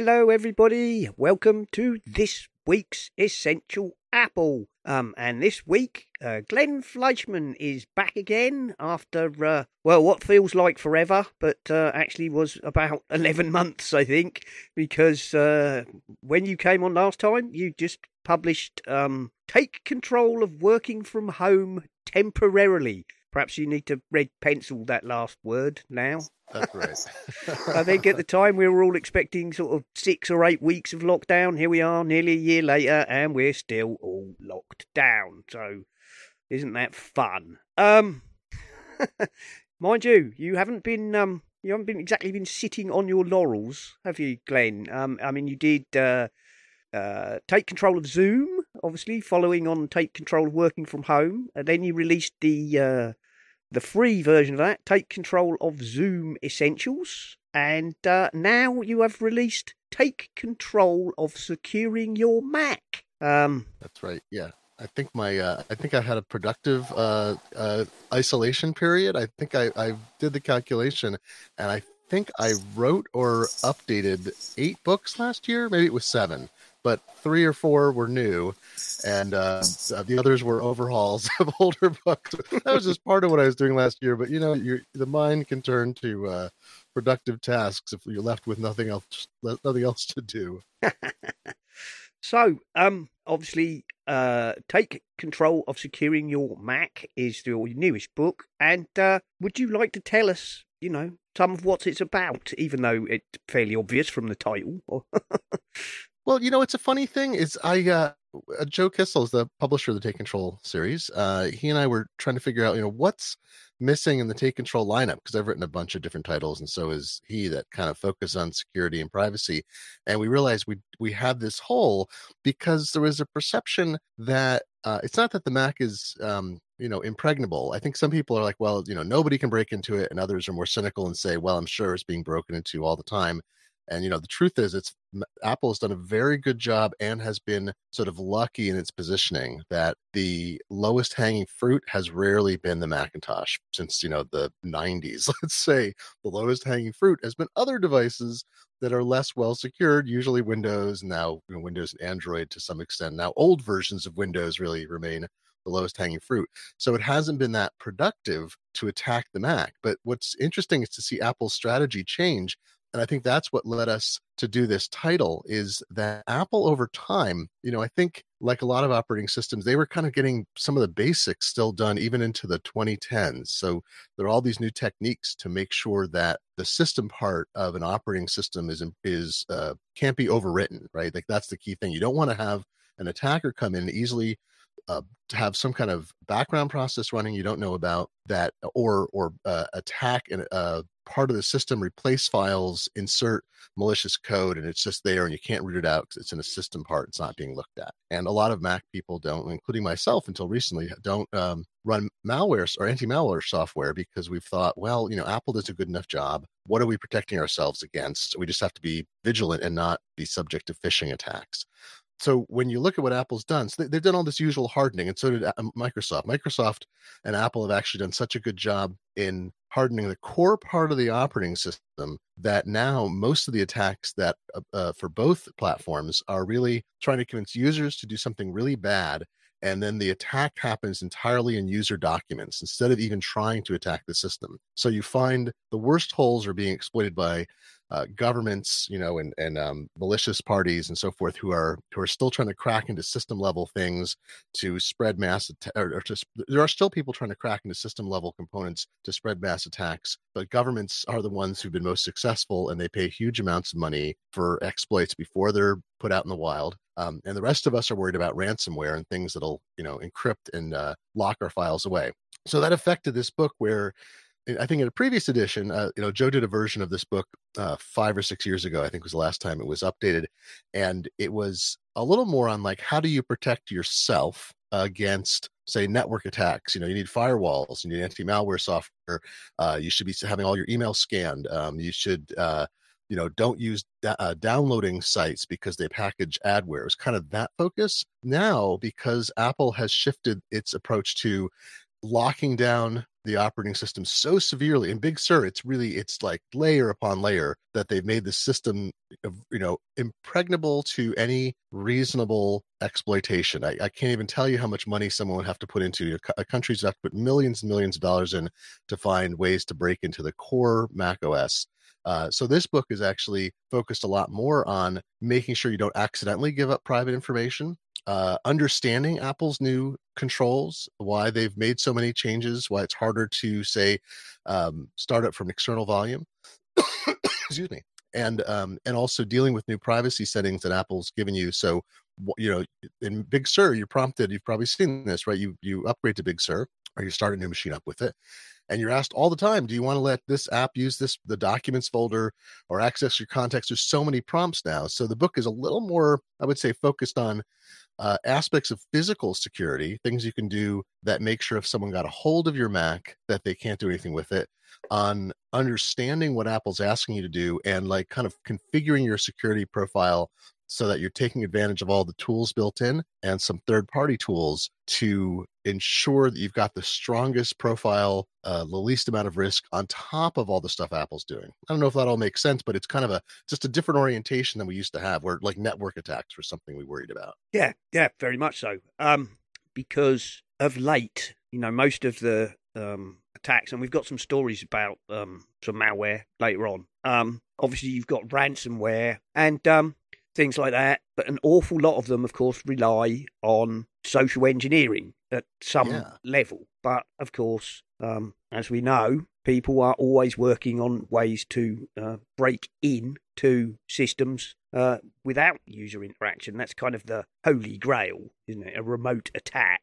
Hello, everybody. Welcome to this week's Essential Apple. Um, and this week, uh, Glenn Fleishman is back again after, uh, well, what feels like forever, but uh, actually was about 11 months, I think, because uh, when you came on last time, you just published um, Take Control of Working from Home Temporarily. Perhaps you need to red pencil that last word now. That's right. I think at the time we were all expecting sort of six or eight weeks of lockdown. Here we are, nearly a year later, and we're still all locked down. So, isn't that fun? Um, mind you, you haven't been um, you haven't been exactly been sitting on your laurels, have you, Glenn? Um, I mean, you did uh, uh, take control of Zoom, obviously, following on take control of working from home, and then you released the uh, the free version of that, Take Control of Zoom Essentials. And uh, now you have released Take Control of Securing Your Mac. Um, That's right. Yeah. I think my uh, I think I had a productive uh, uh, isolation period. I think I, I did the calculation, and I think I wrote or updated eight books last year. Maybe it was seven, but three or four were new, and uh, the others were overhauls of older books. That was just part of what I was doing last year. But you know, the mind can turn to uh, productive tasks if you're left with nothing else nothing else to do. so, um, obviously, uh, Take Control of Securing Your Mac is your newest book. And uh, would you like to tell us, you know, some of what it's about, even though it's fairly obvious from the title? Well, you know, it's a funny thing. Is I uh, uh, Joe Kissell is the publisher of the Take Control series. Uh, he and I were trying to figure out, you know, what's missing in the Take Control lineup because I've written a bunch of different titles, and so is he that kind of focus on security and privacy. And we realized we we had this hole because there was a perception that uh, it's not that the Mac is um, you know impregnable i think some people are like well you know nobody can break into it and others are more cynical and say well i'm sure it's being broken into all the time and you know the truth is it's apple has done a very good job and has been sort of lucky in its positioning that the lowest hanging fruit has rarely been the macintosh since you know the 90s let's say the lowest hanging fruit has been other devices that are less well secured usually windows now you know, windows and android to some extent now old versions of windows really remain the lowest hanging fruit. So it hasn't been that productive to attack the Mac. But what's interesting is to see Apple's strategy change. And I think that's what led us to do this title is that Apple over time, you know, I think like a lot of operating systems, they were kind of getting some of the basics still done even into the 2010s. So there are all these new techniques to make sure that the system part of an operating system is is uh, can't be overwritten, right? Like that's the key thing. You don't want to have an attacker come in and easily uh, to have some kind of background process running you don't know about that or or uh, attack and uh, part of the system replace files insert malicious code and it's just there and you can't root it out because it's in a system part it's not being looked at. And a lot of mac people don't including myself until recently don't um, run malware or anti-malware software because we've thought well you know apple does a good enough job. What are we protecting ourselves against? We just have to be vigilant and not be subject to phishing attacks so when you look at what Apple's done, so they've done all this usual hardening, and so did uh, Microsoft. Microsoft and Apple have actually done such a good job in hardening the core part of the operating system that now most of the attacks that uh, uh, for both platforms are really trying to convince users to do something really bad and then the attack happens entirely in user documents instead of even trying to attack the system so you find the worst holes are being exploited by uh, governments, you know, and and um, malicious parties and so forth who are who are still trying to crack into system level things to spread mass att- or, or to, there are still people trying to crack into system level components to spread mass attacks. But governments are the ones who've been most successful, and they pay huge amounts of money for exploits before they're put out in the wild. Um, and the rest of us are worried about ransomware and things that'll you know encrypt and uh, lock our files away. So that affected this book where I think in a previous edition, uh, you know, Joe did a version of this book uh, five or six years ago. I think was the last time it was updated, and it was a little more on like how do you protect yourself against say network attacks you know you need firewalls you need anti-malware software uh, you should be having all your emails scanned um, you should uh, you know don't use da- uh, downloading sites because they package adware it's kind of that focus now because apple has shifted its approach to locking down the operating system so severely in big sur it's really it's like layer upon layer that they've made the system you know impregnable to any reasonable exploitation. I, I, can't even tell you how much money someone would have to put into a, country's have to put millions and millions of dollars in to find ways to break into the core mac os uh, so this book is actually focused a lot more on making sure you don't accidentally give up private information uh, understanding Apple's new controls, why they've made so many changes, why it's harder to say um, start up from external volume. Excuse me, and um, and also dealing with new privacy settings that Apple's given you. So you know, in Big Sur, you're prompted. You've probably seen this, right? You you upgrade to Big Sur, or you start a new machine up with it, and you're asked all the time do you want to let this app use this the documents folder or access your contacts there's so many prompts now so the book is a little more i would say focused on uh, aspects of physical security, things you can do that make sure if someone got a hold of your Mac that they can't do anything with it, on understanding what Apple's asking you to do and like kind of configuring your security profile so that you're taking advantage of all the tools built in and some third party tools to ensure that you've got the strongest profile, uh, the least amount of risk on top of all the stuff Apple's doing. I don't know if that all makes sense, but it's kind of a just a different orientation than we used to have, where like network attacks were something we worried about. Yeah, yeah, very much so. Um, because of late, you know, most of the um, attacks, and we've got some stories about um, some malware later on. Um, obviously, you've got ransomware, and um, things like that. But an awful lot of them, of course, rely on social engineering at some yeah. level. But of course, um, as we know, people are always working on ways to uh, break in to systems uh, without user interaction. That's kind of the holy grail, isn't it? A remote attack.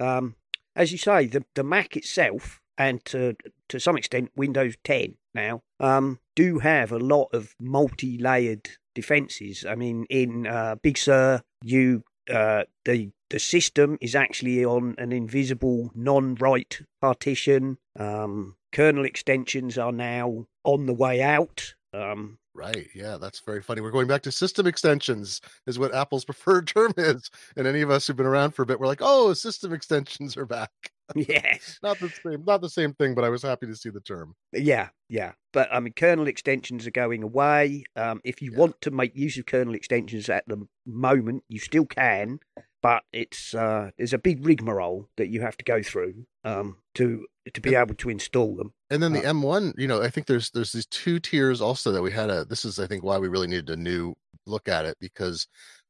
Um, as you say, the the Mac itself, and to to some extent Windows 10 now, um, do have a lot of multi-layered defenses. I mean, in uh, Big Sur, you uh, the the system is actually on an invisible non-write partition. Um, kernel extensions are now on the way out. Um, right. Yeah, that's very funny. We're going back to system extensions, is what Apple's preferred term is. And any of us who've been around for a bit, we're like, oh, system extensions are back. Yes. not the same not the same thing, but I was happy to see the term. Yeah, yeah. But I mean kernel extensions are going away. Um, if you yeah. want to make use of kernel extensions at the moment, you still can, but it's uh, there's a big rigmarole that you have to go through um, to to be able to install them. And then the uh, M1, you know, I think there's there's these two tiers also that we had a this is I think why we really needed a new look at it because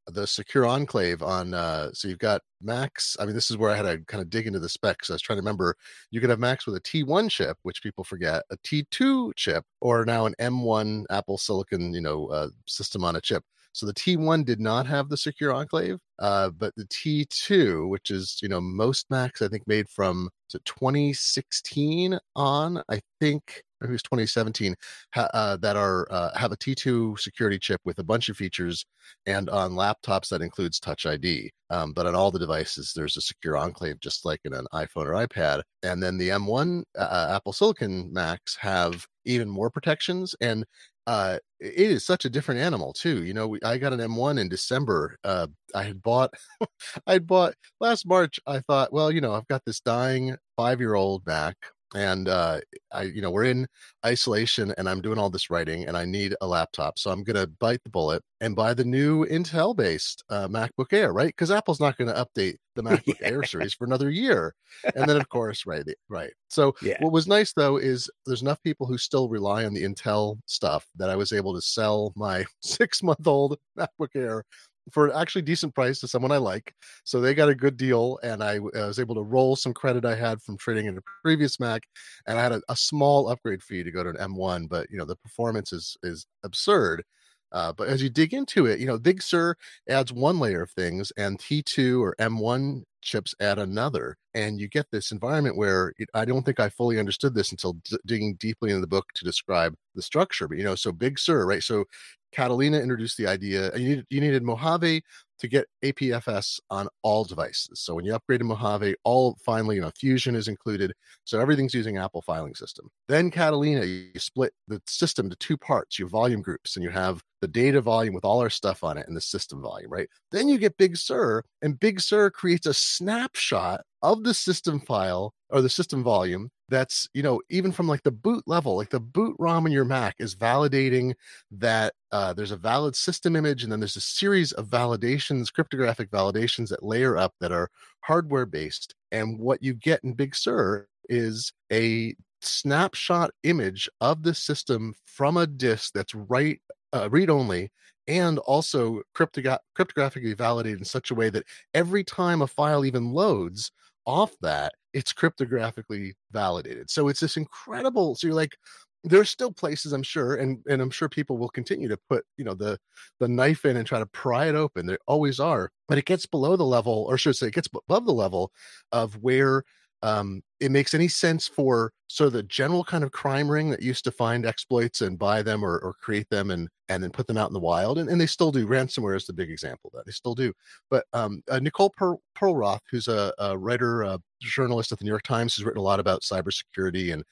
the secure enclave on uh so you've got Macs i mean this is where i had to kind of dig into the specs i was trying to remember you could have Macs with a t1 chip which people forget a t2 chip or now an m1 apple silicon you know uh, system on a chip. So the T1 did not have the secure enclave, uh, but the T2, which is you know most Macs I think made from 2016 on, I think it's 2017 ha, uh, that are uh, have a T2 security chip with a bunch of features, and on laptops that includes Touch ID. Um, but on all the devices, there's a secure enclave, just like in an iPhone or iPad. And then the M1 uh, uh, Apple Silicon Macs have even more protections. And uh, it is such a different animal too. You know, we, I got an M1 in December. Uh, I had bought, I had bought last March. I thought, well, you know, I've got this dying five year old Mac and uh, I, you know, we're in isolation, and I'm doing all this writing, and I need a laptop, so I'm gonna bite the bullet and buy the new Intel-based uh, MacBook Air, right? Because Apple's not going to update the MacBook yeah. Air series for another year, and then of course, right, right. So yeah. what was nice though is there's enough people who still rely on the Intel stuff that I was able to sell my six month old MacBook Air for actually decent price to someone I like. So they got a good deal, and I, I was able to roll some credit I had from trading in a previous Mac, and I had a, a, small upgrade fee to go to an M1. But you know the performance is is absurd. Uh, but as you dig into it, you know Big Sur adds one layer of things, and T2 or M1 chips add another and you get this environment where it, i don't think i fully understood this until d- digging deeply into the book to describe the structure but you know so big sur right so catalina introduced the idea you needed, you needed mojave to get apfs on all devices. So when you upgrade to mojave all finally you know fusion is included so everything's using apple filing system. Then catalina you split the system to two parts your volume groups and you have the data volume with all our stuff on it and the system volume right? Then you get big sur and big sur creates a snapshot of the system file or the system volume that's you know even from like the boot level like the boot rom in your mac is validating that uh, there's a valid system image and then there's a series of validations cryptographic validations that layer up that are hardware based and what you get in big sur is a snapshot image of the system from a disk that's right uh, read only and also cryptogra- cryptographically validated in such a way that every time a file even loads off that it's cryptographically validated. So it's this incredible so you're like there's still places i'm sure and and i'm sure people will continue to put you know the the knife in and try to pry it open. There always are but it gets below the level or should I say it gets above the level of where um, it makes any sense for sort of the general kind of crime ring that used to find exploits and buy them or, or create them and and then put them out in the wild and, and they still do. Ransomware is the big example that. They still do. But um, uh, nicole per- perlroth who's a, a writer a journalist at the new york times has written a lot about cybersecurity and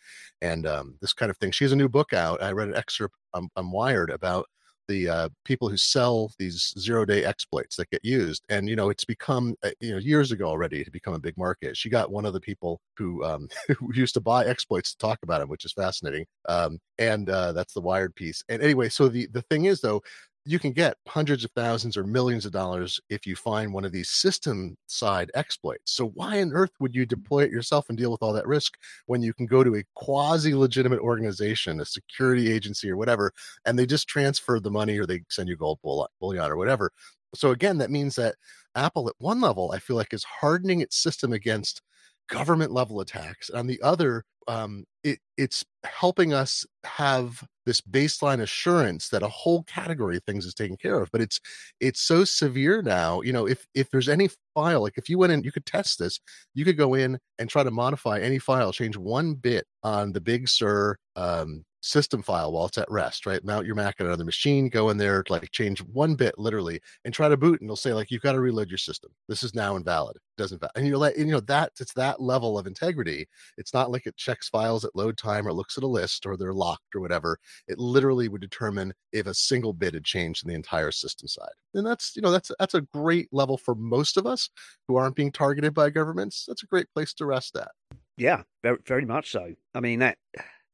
and um, this kind of thing. She has a new book out. I read an excerpt on, on wired about the uh, people who sell these zero day exploits that get used and you know it's become uh, you know years ago already to become a big market. She got one of the people who um who used to buy exploits to talk about them which is fascinating um and uh that's the wired piece. And anyway so the the thing is though you can get hundreds of thousands or millions of dollars if you find one of these system side exploits. So why on earth would you deploy it yourself and deal with all that risk when you can go to a quasi legitimate organization, a security agency or whatever, and they just transfer the money or they send you gold bullion or whatever. So again, that means that Apple at one level, I feel like is hardening its system against government level attacks. On the other, um, it, it's helping us have this baseline assurance that a whole category of things is taken care of but it's it's so severe now you know if if there's any file like if you went in you could test this. You could go in and try to modify any file change one bit on the big sur um, system file while it's at rest, right? Mount your Mac on another machine, go in there, like change one bit literally, and try to boot, and it'll say like you've got to reload your system. This is now invalid. It doesn't and you let you know that it's that level of integrity. It's not like it checks files at load time or looks at a list or they're locked or whatever. It literally would determine if a single bit had changed in the entire system side. And that's you know that's that's a great level for most of us who aren't being targeted by governments. That's a great place to rest at. Yeah, very, very much so. I mean that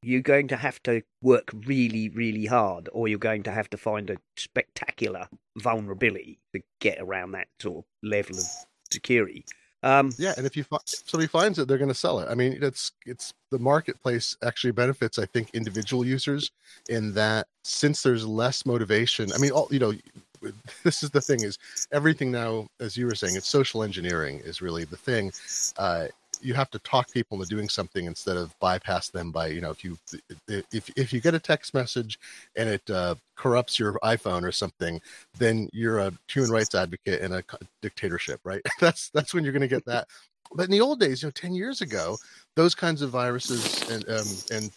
you're going to have to work really, really hard, or you're going to have to find a spectacular vulnerability to get around that sort of level of security. Um, yeah, and if you if somebody finds it, they're going to sell it. I mean, it's it's the marketplace actually benefits, I think, individual users in that since there's less motivation. I mean, all you know, this is the thing is everything now, as you were saying, it's social engineering is really the thing. Uh, you have to talk people into doing something instead of bypass them by you know if you if if you get a text message and it uh, corrupts your iphone or something then you're a human rights advocate in a dictatorship right? That's that's when you're going to get that. But in the old days you know 10 years ago those kinds of viruses and um, and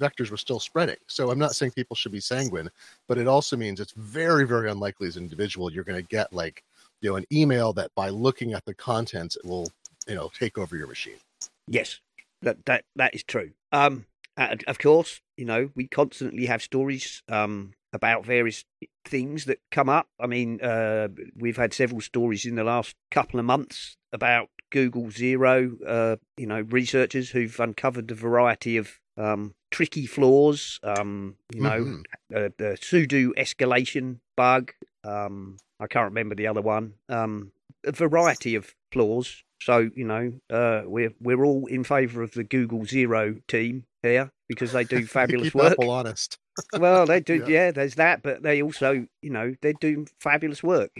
vectors were still spreading. So i'm not saying people should be sanguine but it also means it's very very unlikely as an individual you're going to get like you know an email that by looking at the contents it will you know take over your machine. Yes, that that that is true. Um, of course, you know we constantly have stories um about various things that come up. I mean, uh, we've had several stories in the last couple of months about Google Zero. Uh, you know, researchers who've uncovered a variety of um, tricky flaws. Um, you know, mm-hmm. uh, the sudo escalation bug. Um, I can't remember the other one. Um, a variety of flaws so you know, uh, we're we're all in favour of the Google Zero team here because they do fabulous work. Apple honest. well, they do. Yeah. yeah. there's that, but they also, you know, they're doing fabulous work.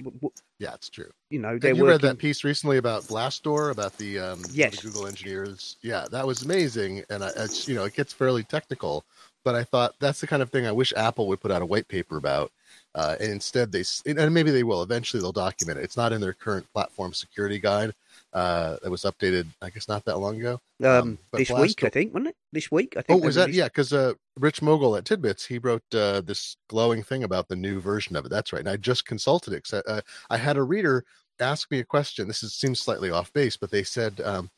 Yeah, it's true. You know, they you working... read that piece recently about BlastDoor about the um, yes. the Google engineers. Yeah, that was amazing, and I, it's you know it gets fairly technical, but I thought that's the kind of thing I wish Apple would put out a white paper about Uh, and instead, they and maybe they will eventually. They'll document it. It's not in their current platform security guide uh, that was updated, I guess, not that long ago. Um, Um, this week, I think, wasn't it? This week, I Oh, think. they was that released- yeah? Because uh, Rich Mogull at TidBITS, he wrote uh, this glowing thing about the new version of it. That's right. And I just consulted it. 'cause, uh, I had a reader ask me a question. This is, seems slightly off base, but they said um,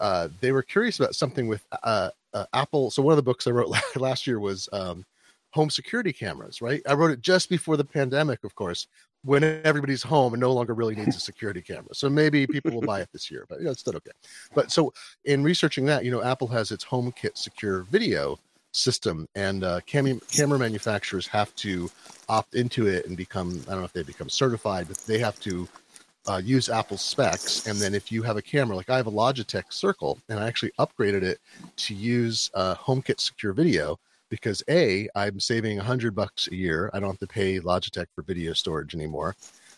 uh, they were curious about something with uh, uh, Apple. So one of the books I wrote last year was um, home security cameras. Right. I wrote it just before the pandemic, of course, when everybody's home and no longer really needs a security camera. So maybe people will buy it this year, but you know, it's still okay. But so in researching that, you know, Apple has its HomeKit secure video system, and uh, cam- camera manufacturers have to opt into it and become I don't know if they become certified, but they have to uh, use Apple specs. And then if you have a camera, like I have a Logitech Circle, and I actually upgraded it to use uh, HomeKit secure video because a I'm saving a hundred bucks a year. I don't have to pay Logitech for video storage anymore.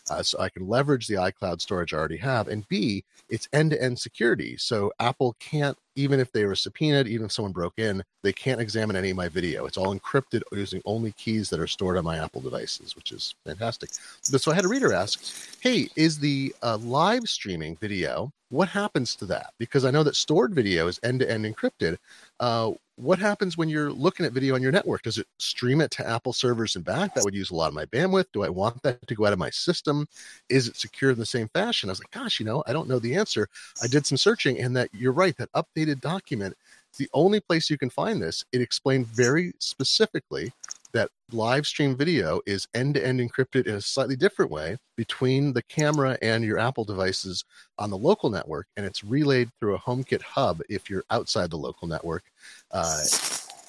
Uh, so I can leverage the iCloud storage I already have, and B, it's end-to-end security. So Apple can't, even if they were subpoenaed, even if someone broke in, they can't examine any of my video. It's all encrypted using only keys that are stored on my Apple devices, which is fantastic. So I had a reader ask, "Hey, is the uh, live streaming video? What happens to that? Because I know that stored video is end-to-end encrypted. Uh, what happens when you're looking at video on your network? Does it stream it to Apple servers and back? That would use a lot of my bandwidth. Do I want that to go out of my system? Is it secure in the same fashion? I was like, gosh, you know, I don't know the answer. I did some searching, and that you're right. That updated document, the only place you can find this. It explained very specifically that live stream video is end to end encrypted in a slightly different way between the camera and your Apple devices on the local network, and it's relayed through a HomeKit hub if you're outside the local network. Uh,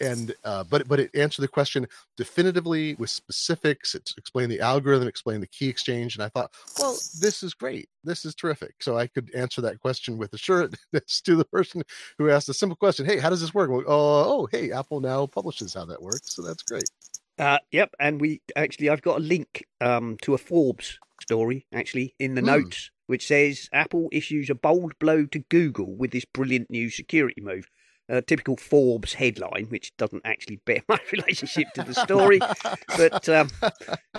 and uh, but but it answered the question definitively with specifics. It explained the algorithm, explained the key exchange, and I thought, well, this is great. This is terrific. So I could answer that question with assurance to the person who asked a simple question: Hey, how does this work? Well, uh, oh, hey, Apple now publishes how that works, so that's great. Uh, yep, and we actually, I've got a link um, to a Forbes story actually in the Hmm. notes, which says Apple issues a bold blow to Google with this brilliant new security move. A typical Forbes headline, which doesn't actually bear much relationship to the story, but um,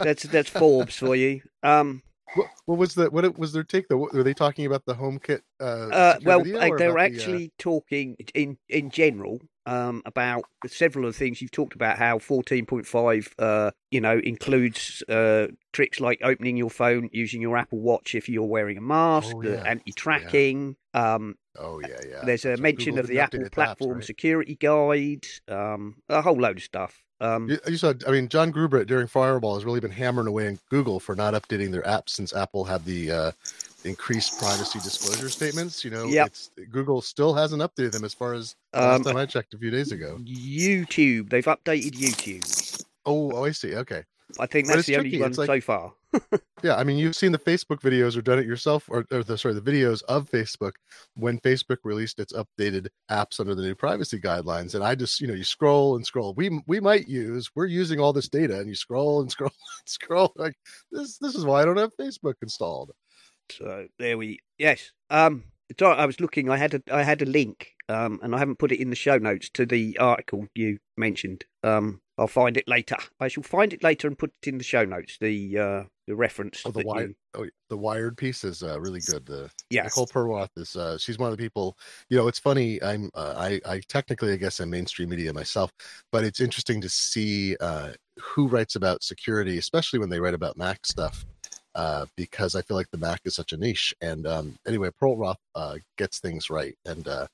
that's that's Forbes for you. Um, What, what was the what was their take though? What, were they talking about the HomeKit? Uh, Uh, well, uh, they're the, uh, actually talking in in general um, about several of the things you've talked about. How 14.5, uh, you know, includes uh, tricks like opening your phone using your Apple Watch if you're wearing a mask, Oh, yeah. anti-tracking. Um, oh yeah, yeah. there's a right. mention Google of the Apple its apps, Platform right? Security Guide. Um, a whole load of stuff. Um, You, you saw, I mean, John Gruber Daring Fireball has really been hammering away on Google for not updating their apps since Apple had the uh, increased privacy disclosure statements. You know, Yep. it's, Google still hasn't updated them as far as the last Um, time I checked a few days ago. YouTube, they've updated YouTube. Oh, oh, I see. Okay. I think that's the only one like- so far. Yeah, I mean, you've seen the Facebook videos or done it yourself, or, or the sorry, the videos of Facebook when Facebook released its updated apps under the new privacy guidelines. And I just, you know, you scroll and scroll. We we might use, we're using all this data, and you scroll and scroll and scroll. Like this, this is why I don't have Facebook installed. So there we yes. Um so I was looking I had a I had a link um and I haven't put it in the show notes to the article you mentioned. Um I'll find it later. I shall find it later and put it in the show notes, the uh the reference Oh, the wired, you- oh, the wired piece is uh, really good. The Yeah. Nicole Perlroth is uh, she's one of the people. You know, it's funny. I'm uh, I I technically I guess I'm mainstream media myself, but it's interesting to see uh, who writes about security, especially when they write about Mac stuff. Uh, because I feel like the Mac is such a niche, and um, anyway, Perlroth uh, gets things right, and uh,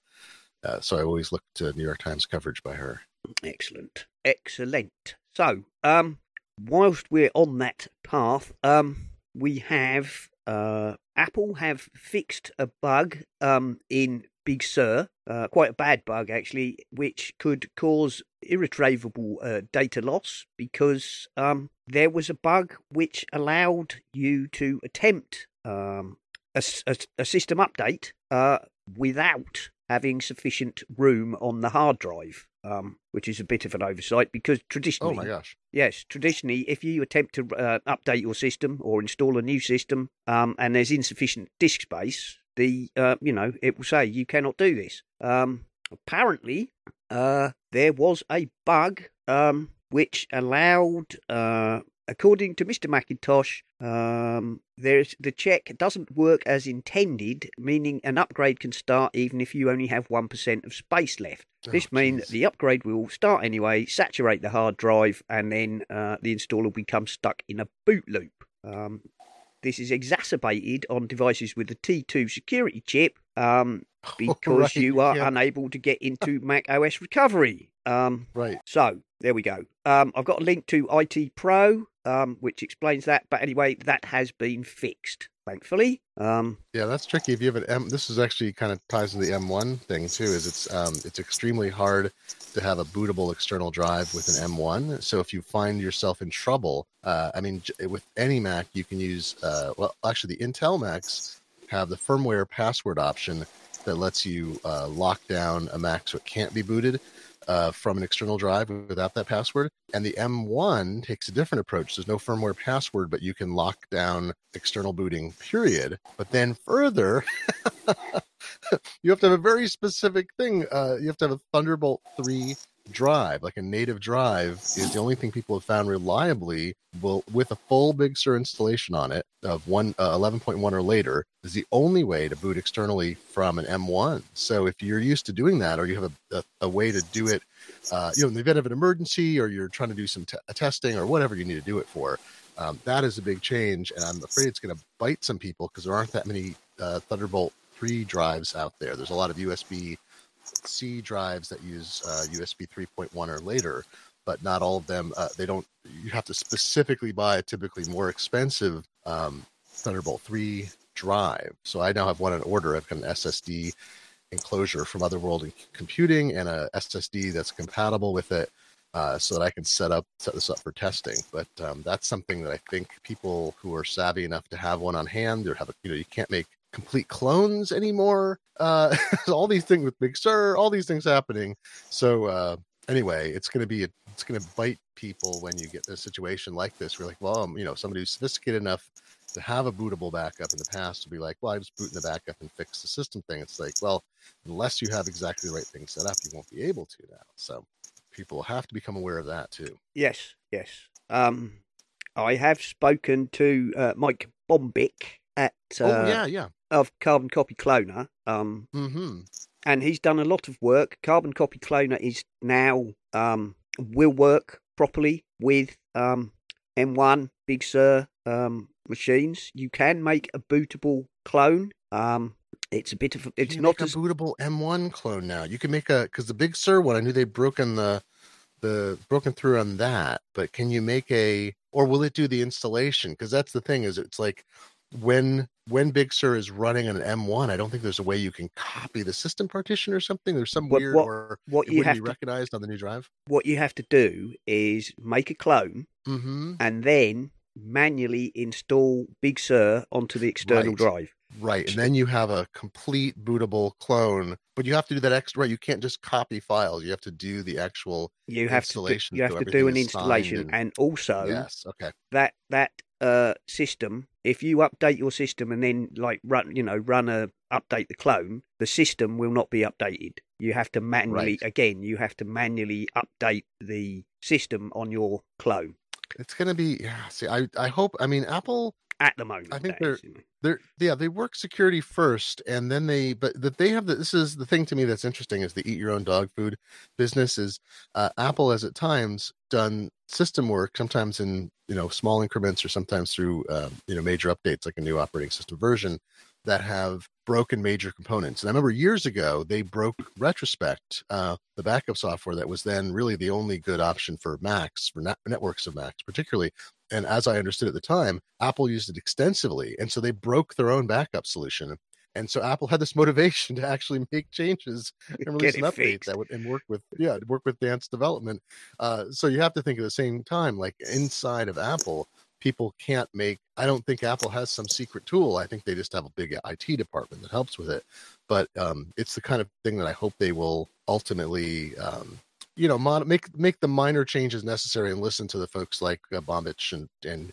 uh, so I always look to New York Times coverage by her. Excellent. Excellent. So, um, whilst we're on that path, um, we have uh, Apple have fixed a bug um, in Big Sur, uh, quite a bad bug actually, which could cause irretrievable uh, data loss because um, there was a bug which allowed you to attempt um, a, a a system update uh, without having sufficient room on the hard drive, um, which is a bit of an oversight because Oh traditionally, my gosh! yes, traditionally, if you attempt to uh, update your system or install a new system um, and there's insufficient disk space, the uh, you know it will say you cannot do this. Um, apparently, uh, there was a bug um, which allowed uh, according to Mr. Macintosh, um, there's the check doesn't work as intended, meaning an upgrade can start even if you only have one percent of space left. This Oh, means jeez. the upgrade will start anyway, saturate the hard drive, and then uh, the installer will become stuck in a boot loop. Um, this is exacerbated on devices with the T2 security chip um, because Right, you are can't- unable to get into Mac OS recovery. Um, Right. so there we go. Um, I've got a link to IT Pro, um, which explains that. But anyway, that has been fixed, thankfully. Um, Yeah, that's tricky. If you have an M, this is actually kind of ties to the M1 thing too. Is it's um, it's extremely hard to have a bootable external drive with an M1. So if you find yourself in trouble, uh, I mean, with any Mac, you can use. Uh, well, actually, the Intel Macs have the firmware password option that lets you uh, lock down a Mac so it can't be booted uh, from an external drive without that password. And the M1 takes a different approach. There's no firmware password, but you can lock down external booting, period. But then further, you have to have a very specific thing. Uh, you have to have a Thunderbolt 3 drive, like a native drive, is the only thing people have found reliably will with a full Big Sur installation on it of one uh, 11.1 or later is the only way to boot externally from an M1. So if you're used to doing that, or you have a, a, a way to do it, uh, you know, in the event of an emergency, or you're trying to do some testing or whatever you need to do it for, um, that is a big change, and I'm afraid it's going to bite some people because there aren't that many uh, Thunderbolt 3 drives out there. There's a lot of USB C drives that use uh, USB 3.1 or later, but not all of them. Uh, they don't. You have to specifically buy a typically more expensive um, Thunderbolt 3 drive. So I now have one on order. I've got an SSD enclosure from Other World Computing and a SSD that's compatible with it. Uh, so that I can set up set this up for testing, but um, that's something that I think people who are savvy enough to have one on hand or have a, you know you can't make complete clones anymore. Uh, all these things with Big Sur, all these things happening. So uh, anyway, it's going to be a, it's going to bite people when you get in a situation like this. We're like, well, um, you know, somebody who's sophisticated enough to have a bootable backup in the past to be like, well, I just boot in the backup and fix the system thing. It's like, well, unless you have exactly the right thing set up, you won't be able to now. So people have to become aware of that too. yes, yes. Um, I have spoken to uh, Mike Bombich at uh, oh yeah, yeah. of Carbon Copy Cloner. Um, Mm-hmm. and he's done a lot of work. Carbon Copy Cloner is now um, will work properly with um, M1 Big Sur um, machines. You can make a bootable clone. Um, it's a bit of it's you not make as a bootable M1 clone now. You can make a because the Big Sur one, I knew they'd broken the the broken through on that, but can you make a or will it do the installation? Because that's the thing is it's like when when Big Sur is running on an M1, I don't think there's a way you can copy the system partition or something. There's some weird what- or what you have be to recognized on the new drive. what you have to do is make a clone Mm-hmm. and then manually install Big Sur onto the external Right. drive. Right, and then you have a complete bootable clone, but you have to do that extra. Right, you can't just copy files. You have to do the actual. You have to do, you have so to do an installation and- and also yes, okay. that that uh system if you update your system and then like run you know run a update the clone the system will not be updated you have to manually Right. again you have to manually update the system on your clone It's gonna be yeah. See, I I hope. I mean, Apple. At the moment I think they're. They're yeah. They work security first, and then they. But that they have the. This is the thing to me that's interesting is the eat your own dog food business. Is uh, Apple has at times done system work, sometimes in you know small increments, or sometimes through um, you know major updates like a new operating system version that have broken major components. And I remember years ago they broke Retrospect, uh, the backup software that was then really the only good option for Macs, for net- networks of Macs, particularly. And as I understood at the time, Apple used it extensively, and so they broke their own backup solution. And so Apple had this motivation to actually make changes and release an update fixed. that would and work with yeah work with dance development. Uh, so you have to think at the same time, like inside of Apple, people can't make. I don't think Apple has some secret tool. I think they just have a big IT department that helps with it. But um, it's the kind of thing that I hope they will ultimately. Um, you know, mod- make make the minor changes necessary and listen to the folks like uh, Bombich and and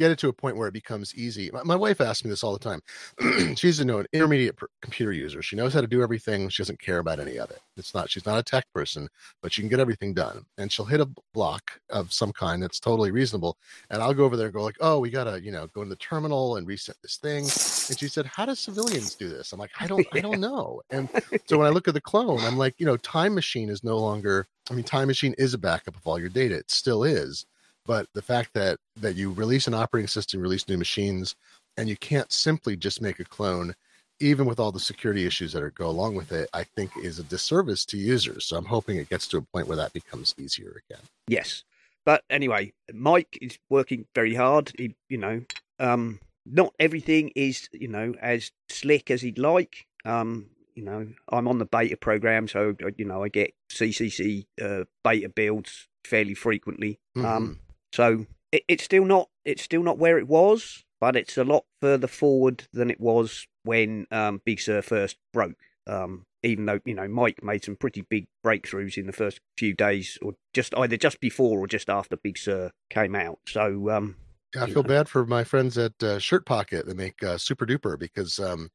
get it to a point where it becomes easy. My, my wife asks me this all the time. she's you know, an intermediate per- computer user. She knows how to do everything. She doesn't care about any of it. It's not, she's not a tech person, but she can get everything done. And she'll hit a block of some kind that's totally reasonable. And I'll go over there and go like, oh, we got to, you know, go in the terminal and reset this thing. And she said, how do civilians do this? I'm like, I don't, I don't know. And so when I look at the clone, I'm like, you know, Time Machine is no longer, I mean, Time Machine is a backup of all your data. It still is but the fact that that you release an operating system release new machines and you can't simply just make a clone even with all the security issues that are, go along with it i think is a disservice to users so i'm hoping it gets to a point where that becomes easier again Yes. But anyway, Mike is working very hard. He, you know, um, not everything is, you know, as slick as he'd like. Um, you know, I'm on the beta program, so you know I get CCC uh, beta builds fairly frequently. Um, so it, it's still not it's still not where it was, but it's a lot further forward than it was when um, Big Sur first broke. Um, even though you know Mike made some pretty big breakthroughs in the first few days, or just either just before or just after Big Sur came out. So um, Yeah, I feel know. bad for my friends at uh, Shirt Pocket that make uh, Super Duper because um,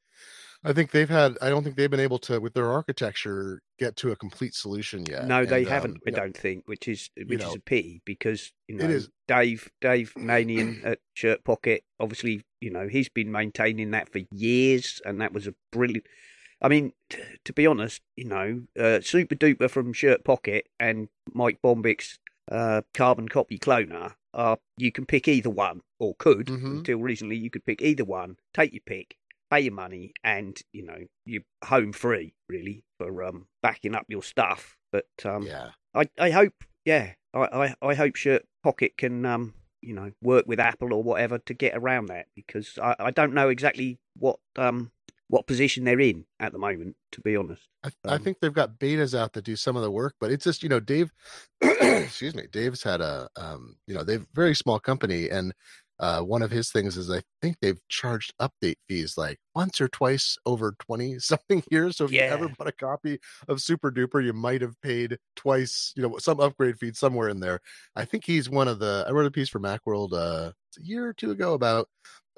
I think they've had. I don't think they've been able to, with their architecture, get to a complete solution yet. No, they And, um, haven't. I don't think, which is which is know, a pity because you know is- Dave Dave Nanian at Shirt Pocket. Obviously, you know he's been maintaining that for years, and that was a brilliant. I mean, t- to be honest, you know, uh, Super Duper from Shirt Pocket and Mike Bombich's uh, Carbon Copy Cloner are you can pick either one, or could Mhm. until recently you could pick either one. Take your pick, pay your money, and you know you're home free really for um backing up your stuff. But um, yeah, I, I hope, yeah, I, I, I hope Shirt Pocket can, um, you know, work with Apple or whatever to get around that because I, I don't know exactly what um what position they're in at the moment, to be honest. I, I Um, think they've got betas out that do some of the work, but it's just you know Dave. excuse me, Dave's had a um, you know they've very small company, and uh, one of his things is I think they've charged update fees like once or twice over twenty something years. So if you ever bought a copy of Super Duper, you might have paid twice. You know some upgrade fee somewhere in there. I think he's one of the. I wrote a piece for MacWorld uh, a year or two ago about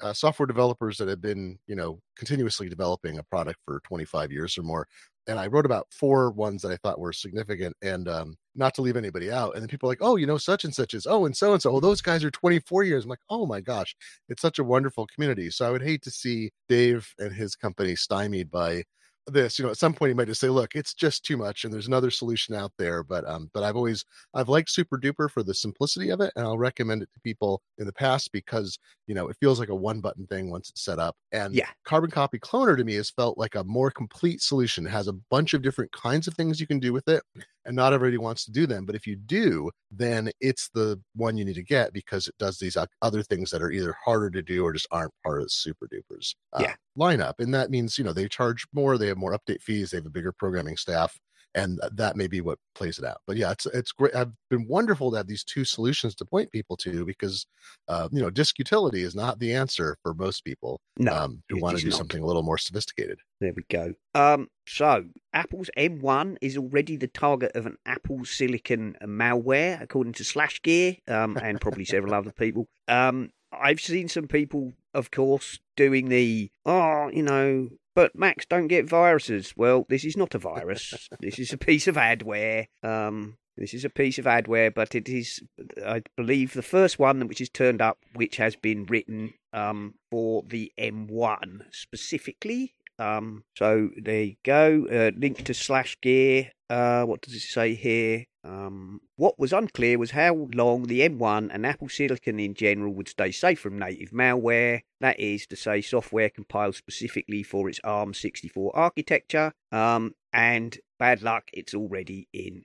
uh, software developers that have been, you know, continuously developing a product for 25 years or more. And I wrote about four ones that I thought were significant and um, not to leave anybody out. And then people are like, oh, you know, such and such is, oh, and so and so. Oh, those guys are 24 years. I'm like, oh my gosh, it's such a wonderful community. So I would hate to see Dave and his company stymied by this you know at some point he might just say look it's just too much and there's another solution out there but um but i've always i've liked super duper for the simplicity of it and i'll recommend it to people in the past because you know it feels like a one button thing once it's set up and Yeah. carbon copy cloner to me has felt like a more complete solution it has a bunch of different kinds of things you can do with it and not everybody wants to do them but if you do then it's the one you need to get because it does these other things that are either harder to do or just aren't part of the super dupers uh, Yeah. lineup and that means you know they charge more they have more update fees they have a bigger programming staff and that may be what plays it out but yeah it's it's great i've been wonderful to have these two solutions to point people to because uh, you know disk utility is not the answer for most people No, um, who want to do not. something a little more sophisticated There we go. Um, so Apple's M1 is already the target of an Apple Silicon malware, according to SlashGear, um, and probably several other people. Um, I've seen some people, of course, doing the oh, you know, but Macs don't get viruses. Well, this is not a virus. this is a piece of adware. Um, this is a piece of adware, but it is, I believe, the first one which is turned up, which has been written um, for the M1 specifically. Um, so there you go. Uh, link to slash gear. Uh, what does it say here? Um, what was unclear was how long the M1 and Apple Silicon in general would stay safe from native malware. That is to say, software compiled specifically for its ARM64 architecture. Um, and bad luck, it's already in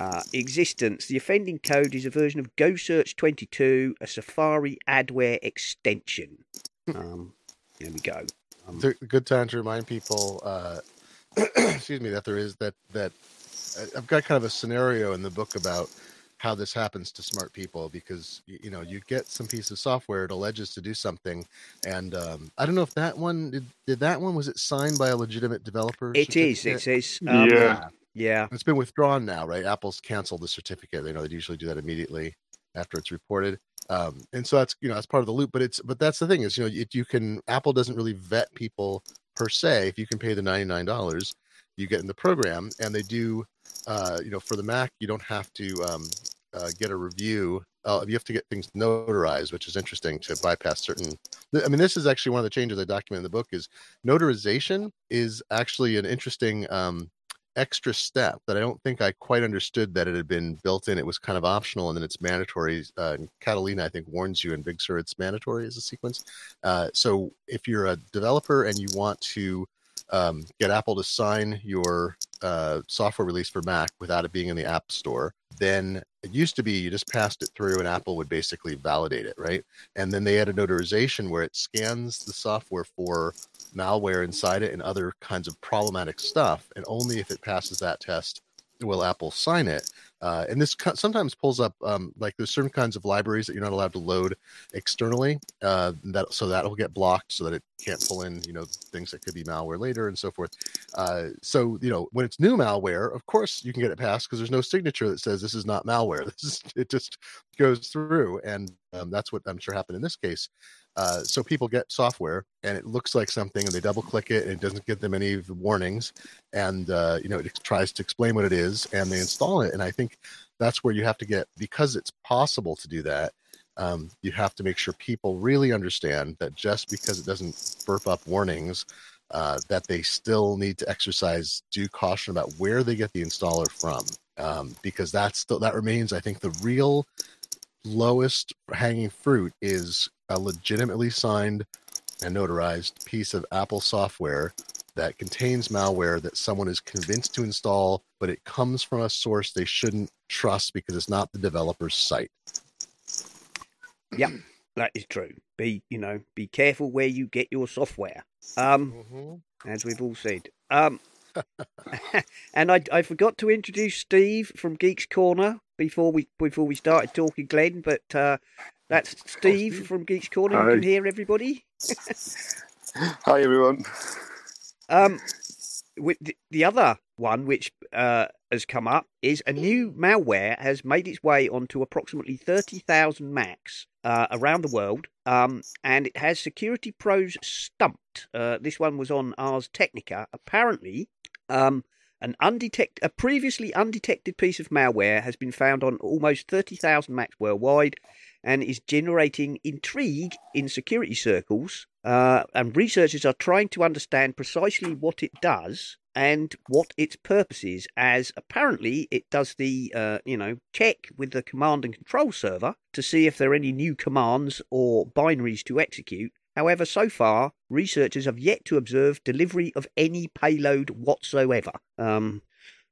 uh, existence. The offending code is a version of GoSearch 22, a Safari adware extension. Um, there we go. Um, good time to remind people uh excuse me that there is that that i've got kind of a scenario in the book about how this happens to smart people because you know you get some piece of software it alleges to do something and um i don't know if that one did, did that one was it signed by a legitimate developer It is. It certificate? says. Um, Yeah. Yeah. It's been withdrawn now, right? Apple's canceled the certificate. They know they usually do that immediately after it's reported. um, and so that's you know that's part of the loop. But it's but that's the thing is you know it, you can Apple doesn't really vet people per se. If you can pay the ninety nine dollars, you get in the program, and they do. Uh, you know, for the Mac, you don't have to um, uh, get a review. Uh, you have to get things notarized, which is interesting to bypass certain. I mean, this is actually one of the changes I document in the book. Is notarization is actually an interesting um, extra step that I don't think I quite understood that it had been built in. It was kind of optional, and then it's mandatory. Uh, Catalina, I think, warns you in Big Sur it's mandatory as a sequence. Uh, so if you're a developer and you want to um, get Apple to sign your uh, software release for Mac without it being in the App Store, then it used to be you just passed it through and Apple would basically validate it, right? And then they added notarization where it scans the software for malware inside it and other kinds of problematic stuff. And only if it passes that test will Apple sign it. Uh, and this sometimes pulls up um, like there's certain kinds of libraries that you're not allowed to load externally. Uh, that so that will get blocked so that it can't pull in you know things that could be malware later and so forth. Uh, so you know when it's new malware, of course you can get it passed because there's no signature that says this is not malware. This is it just goes through, and um, that's what I'm sure happened in this case. Uh, so people get software and it looks like something and they double click it and it doesn't give them any warnings and uh, you know it tries to explain what it is and they install it and i think that's where you have to get because it's possible to do that um, you have to make sure people really understand that just because it doesn't burp up warnings uh, that they still need to exercise due caution about where they get the installer from um, because that's that remains i think the real lowest hanging fruit is a legitimately signed and notarized piece of Apple software that contains malware that someone is convinced to install, but it comes from a source they shouldn't trust because it's not the developer's site. Yeah, that is true. Be you know, be careful where you get your software. Um, mm-hmm. as we've all said. Um, and I, I forgot to introduce Steve from Geeks Corner before we before we started talking, Glenn. But uh, that's Steve, from Geeks Corner. Hi. You can hear everybody. Hi, everyone. Um, with the, the other one which uh, has come up is a new malware has made its way onto approximately 30,000 Macs uh, around the world, um, and it has Security Pros stumped. Uh, this one was on Ars Technica. Apparently, um, an undetect- a previously undetected piece of malware has been found on almost 30,000 Macs worldwide and is generating intrigue in security circles. Uh, and researchers are trying to understand precisely what it does and what its purpose is, as apparently it does the, uh, you know, check with the command and control server to see if there are any new commands or binaries to execute. However, so far, researchers have yet to observe delivery of any payload whatsoever. Um,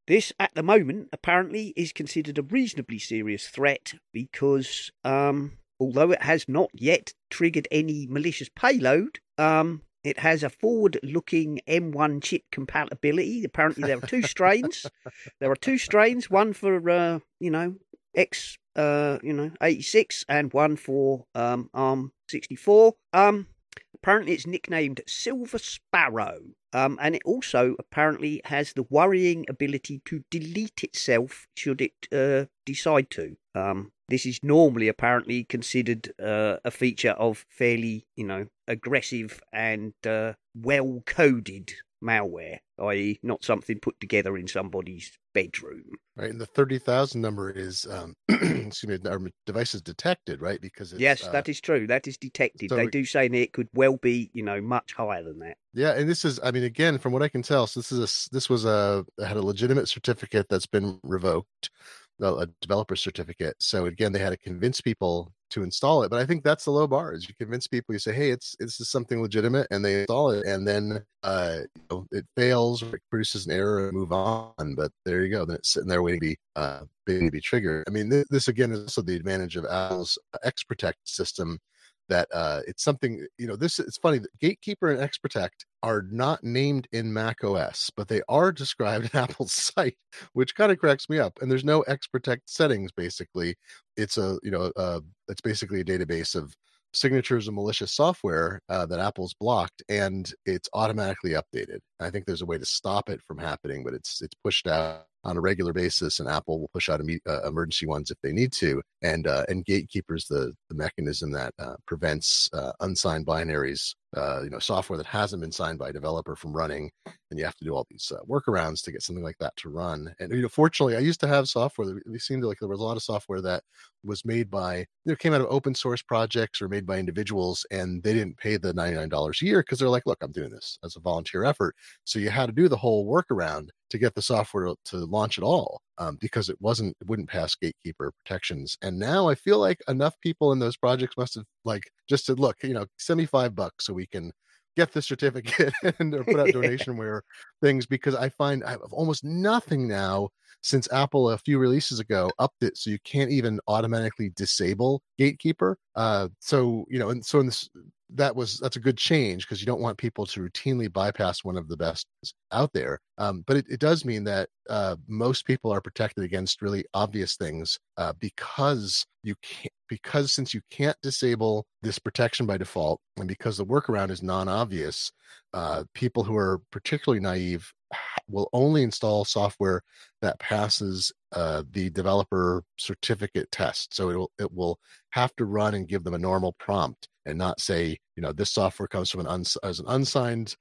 this, at the moment, apparently is considered a reasonably serious threat because, um, although it has not yet triggered any malicious payload, um, it has a forward-looking M1 chip compatibility. Apparently, there are two strains. there are two strains, one for uh, you know X, uh, you know 86, and one for um, ARM 64. Um, apparently, it's nicknamed Silver Sparrow. Um, and it also apparently has the worrying ability to delete itself should it uh, decide to. Um, this is normally apparently considered uh, a feature of fairly, you know, aggressive and uh, well coded malware, i.e., not something put together in somebody's bedroom. Right, and the thirty thousand number is, um, excuse me, our device is detected, right? Because yes, uh, that is true. That is detected. So they do say that it could well be, you know, much higher than that. Yeah, and this is, I mean, again, from what I can tell, so this is a, this was a had a legitimate certificate that's been revoked a developer certificate. So again, they had to convince people to install it. But I think that's the low bar is you convince people, you say, hey, it's this is something legitimate, and they install it, and then uh, you know, it fails or it produces an error and move on. But there you go. Then it's sitting there waiting to be uh, waiting to be triggered. I mean, this, this again is also the advantage of Apple's X Protect system that uh, it's something you know this it's funny that gatekeeper and xprotect are not named in mac os but they are described in apple's site which kind of cracks me up and there's no xprotect settings basically. It's a you know uh, it's basically a database of signatures of malicious software uh, that apple's blocked and it's automatically updated. I think there's a way to stop it from happening but it's it's pushed out on a regular basis, and Apple will push out uh, emergency ones if they need to. And uh, and Gatekeeper's the the mechanism that uh, prevents uh, unsigned binaries, uh, you know, software that hasn't been signed by a developer from running. And you have to do all these uh, workarounds to get something like that to run. And you know, fortunately, I used to have software. That seemed like there was a lot of software that was made by you know came out of open source projects or made by individuals, and they didn't pay the ninety nine dollars a year because they're like, look, I'm doing this as a volunteer effort. So you had to do the whole workaround to get the software to launch at all um, because it wasn't it wouldn't pass gatekeeper protections. And now i feel like enough people in those projects must have like just said look you know send me five bucks so we can get the certificate and or put out donationware things because i find i have almost nothing now since apple a few releases ago upped it so you can't even automatically disable gatekeeper uh so you know and so in this that was that's a good change because you don't want people to routinely bypass one of the best out there. Um, but it, it, does mean that uh, most people are protected against really obvious things uh, because you can't because since you can't disable this protection by default and because the workaround is non-obvious, uh, people who are particularly naive will only install software that passes uh, the developer certificate test. So it will it will have to run and give them a normal prompt and not say you know this software comes from an uns- as an unsigned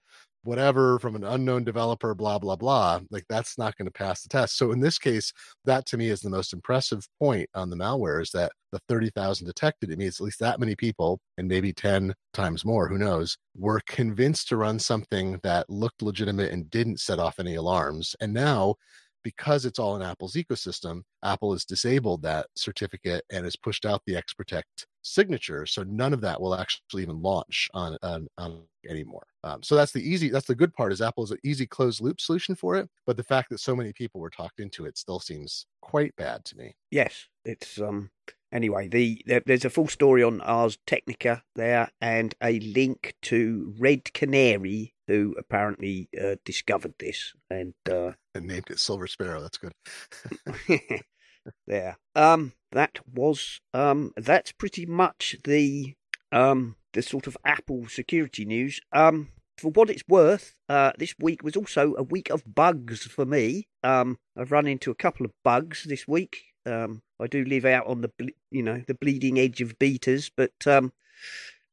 whatever from an unknown developer blah blah blah. Like that's not going to pass the test. So in this case that to me is the most impressive point on the malware is that the 30,000 detected it means at least that many people and maybe 10 times more who knows were convinced to run something that looked legitimate and didn't set off any alarms. And now because it's all in Apple's ecosystem, Apple has disabled that certificate and has pushed out the XProtect signature. So none of that will actually even launch on, on, on anymore. Um, so that's the easy, that's the good part is Apple is an easy closed loop solution for it. But the fact that so many people were talked into it still seems quite bad to me. Yes, it's um. Anyway, the there, there's a full story on Ars Technica there, and a link to Red Canary, who apparently uh, discovered this and uh, and named it Silver Sparrow. That's good. there. Um, that was um, that's pretty much the um the sort of Apple security news. Um, for what it's worth, uh, this week was also a week of bugs for me. Um, I've run into a couple of bugs this week. Um, I do live out on the ble- you know the bleeding edge of betas, but um,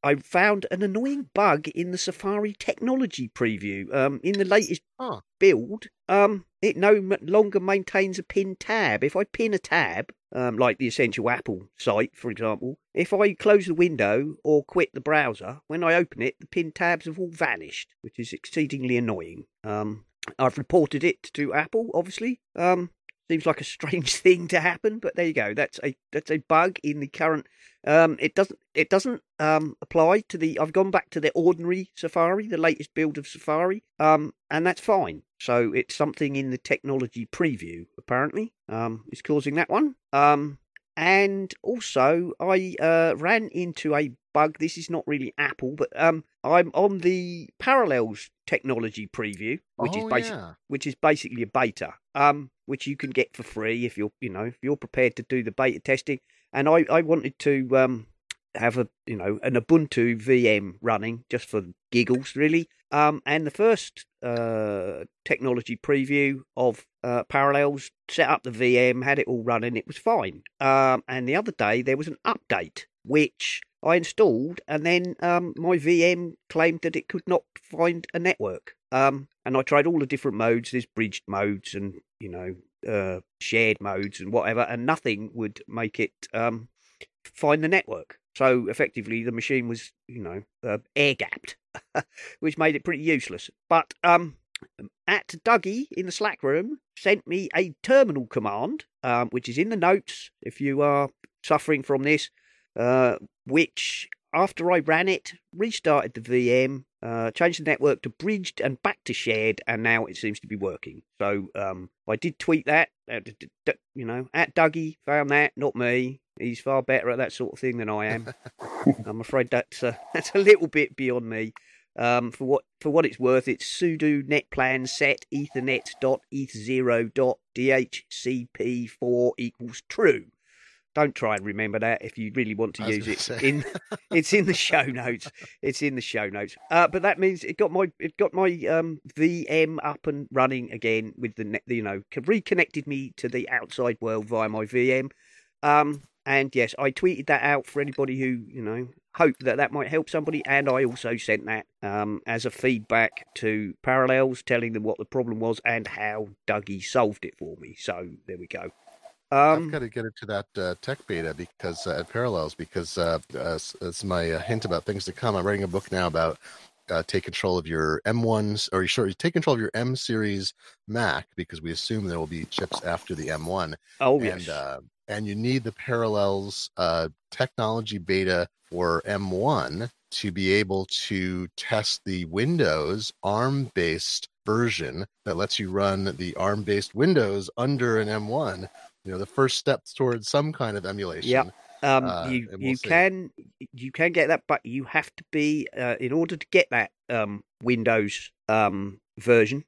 I found an annoying bug in the Safari technology preview. Um, in the latest huh. build, um, it no longer maintains a pinned tab. If I pin a tab, um, like the Essential Apple site, for example, if I close the window or quit the browser, when I open it, the pinned tabs have all vanished, which is exceedingly annoying. Um, I've reported it to Apple, obviously. Um, seems like a strange thing to happen, but there you go. That's a that's a bug in the current um, it doesn't it doesn't um, apply to the. I've gone back to the ordinary Safari, the latest build of Safari, um, and that's fine. So it's something in the technology preview apparently um, is causing that one. Um, and also I uh, ran into a bug. This is not really Apple, but um, I'm on the Parallels technology preview, which oh, is basically yeah. which is basically a beta, um, which you can get for free if you're you know if you're prepared to do the beta testing and I, I wanted to um, have a you know an Ubuntu VM running just for giggles, really. Um, and the first uh, technology preview of uh, Parallels set up the VM, had it all running, it was fine. Um, and the other day there was an update which I installed, and then um, my VM claimed that it could not find a network. Um, and I tried all the different modes. There's bridged modes and you know uh, shared modes and whatever, and nothing would make it um, find the network. So effectively, the machine was, you know, uh, air gapped, which made it pretty useless. But um, at Dougie in the Slack room sent me a terminal command, um, which is in the notes if you are suffering from this, uh, which after I ran it, restarted the VM, uh, changed the network to bridged and back to shared, and now it seems to be working. So um, I did tweet that, uh, you know, at Dougie, found that, not me. He's far better at that sort of thing than I am. I'm afraid that's uh, that's a little bit beyond me. Um, for what for what it's worth, it's sudo netplan set ethernet dot eth zero dot dhcp four equals true. Don't try and remember that if you really want to use it. say. In it's in the show notes. It's in the show notes. Uh, but that means it got my it got my um, VM up and running again with the net, you know reconnected me to the outside world via my VM. Um, and yes, I tweeted that out for anybody who you know hoped that that might help somebody, and I also sent that um, as a feedback to Parallels, telling them what the problem was and how Dougie solved it for me. So there we go. I've Um, got to get into that uh, tech beta because uh, at Parallels because uh, uh, it's my uh, hint about things to come. I'm writing a book now about uh, take control of your M1s or you sure take control of your M series Mac because we assume there will be chips after the M1 oh and yes, uh, and you need the Parallels uh, technology beta for M1 to be able to test the Windows ARM based version that lets you run the ARM based Windows under an M1. You know, the first steps towards some kind of emulation. Um, Uh, you we'll you see. can you can get that, but you have to be uh, in order to get that um, Windows um, version.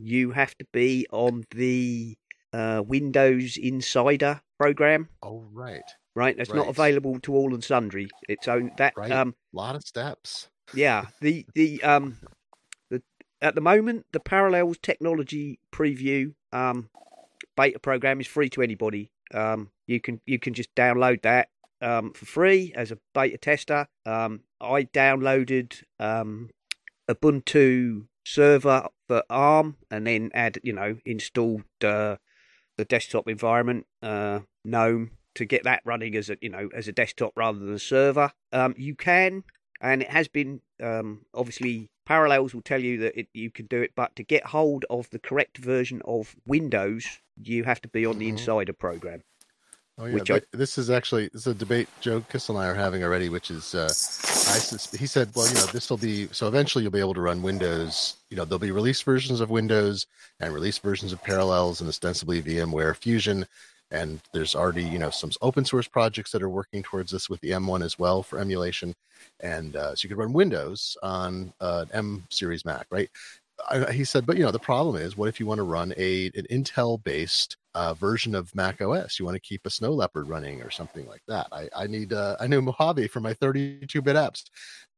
You have to be on the uh, Windows Insider program, Oh, right. right? That's not available to all and sundry. It's own that Right. um, A lot of steps. yeah, the the um the at the moment the Parallels Technology Preview um beta program is free to anybody. Um, you can you can just download that um for free as a beta tester. Um, I downloaded um Ubuntu server for ARM and then add you know installed uh, the desktop environment uh, GNOME to get that running as a you know as a desktop rather than a server. Um, you can and it has been um, obviously parallels will tell you that it, you can do it but to get hold of the correct version of windows you have to be on the Mhm. insider program Oh yeah, I- this is actually this is a debate Joe Kissell and I are having already, which is uh, I sus- he said, well, you know, this will be so eventually you'll be able to run Windows. You know, there'll be release versions of Windows and release versions of Parallels and ostensibly VMware Fusion. And there's already you know some open source projects that are working towards this with the M1 as well for emulation, and uh, so you could run Windows on uh, M series Mac, right? I, he said, but you know, the problem is, what if you want to run a an Intel based uh, version of Mac OS? You want to keep a Snow Leopard running or something like that. I, I need uh, I know Mojave for my 32 bit apps,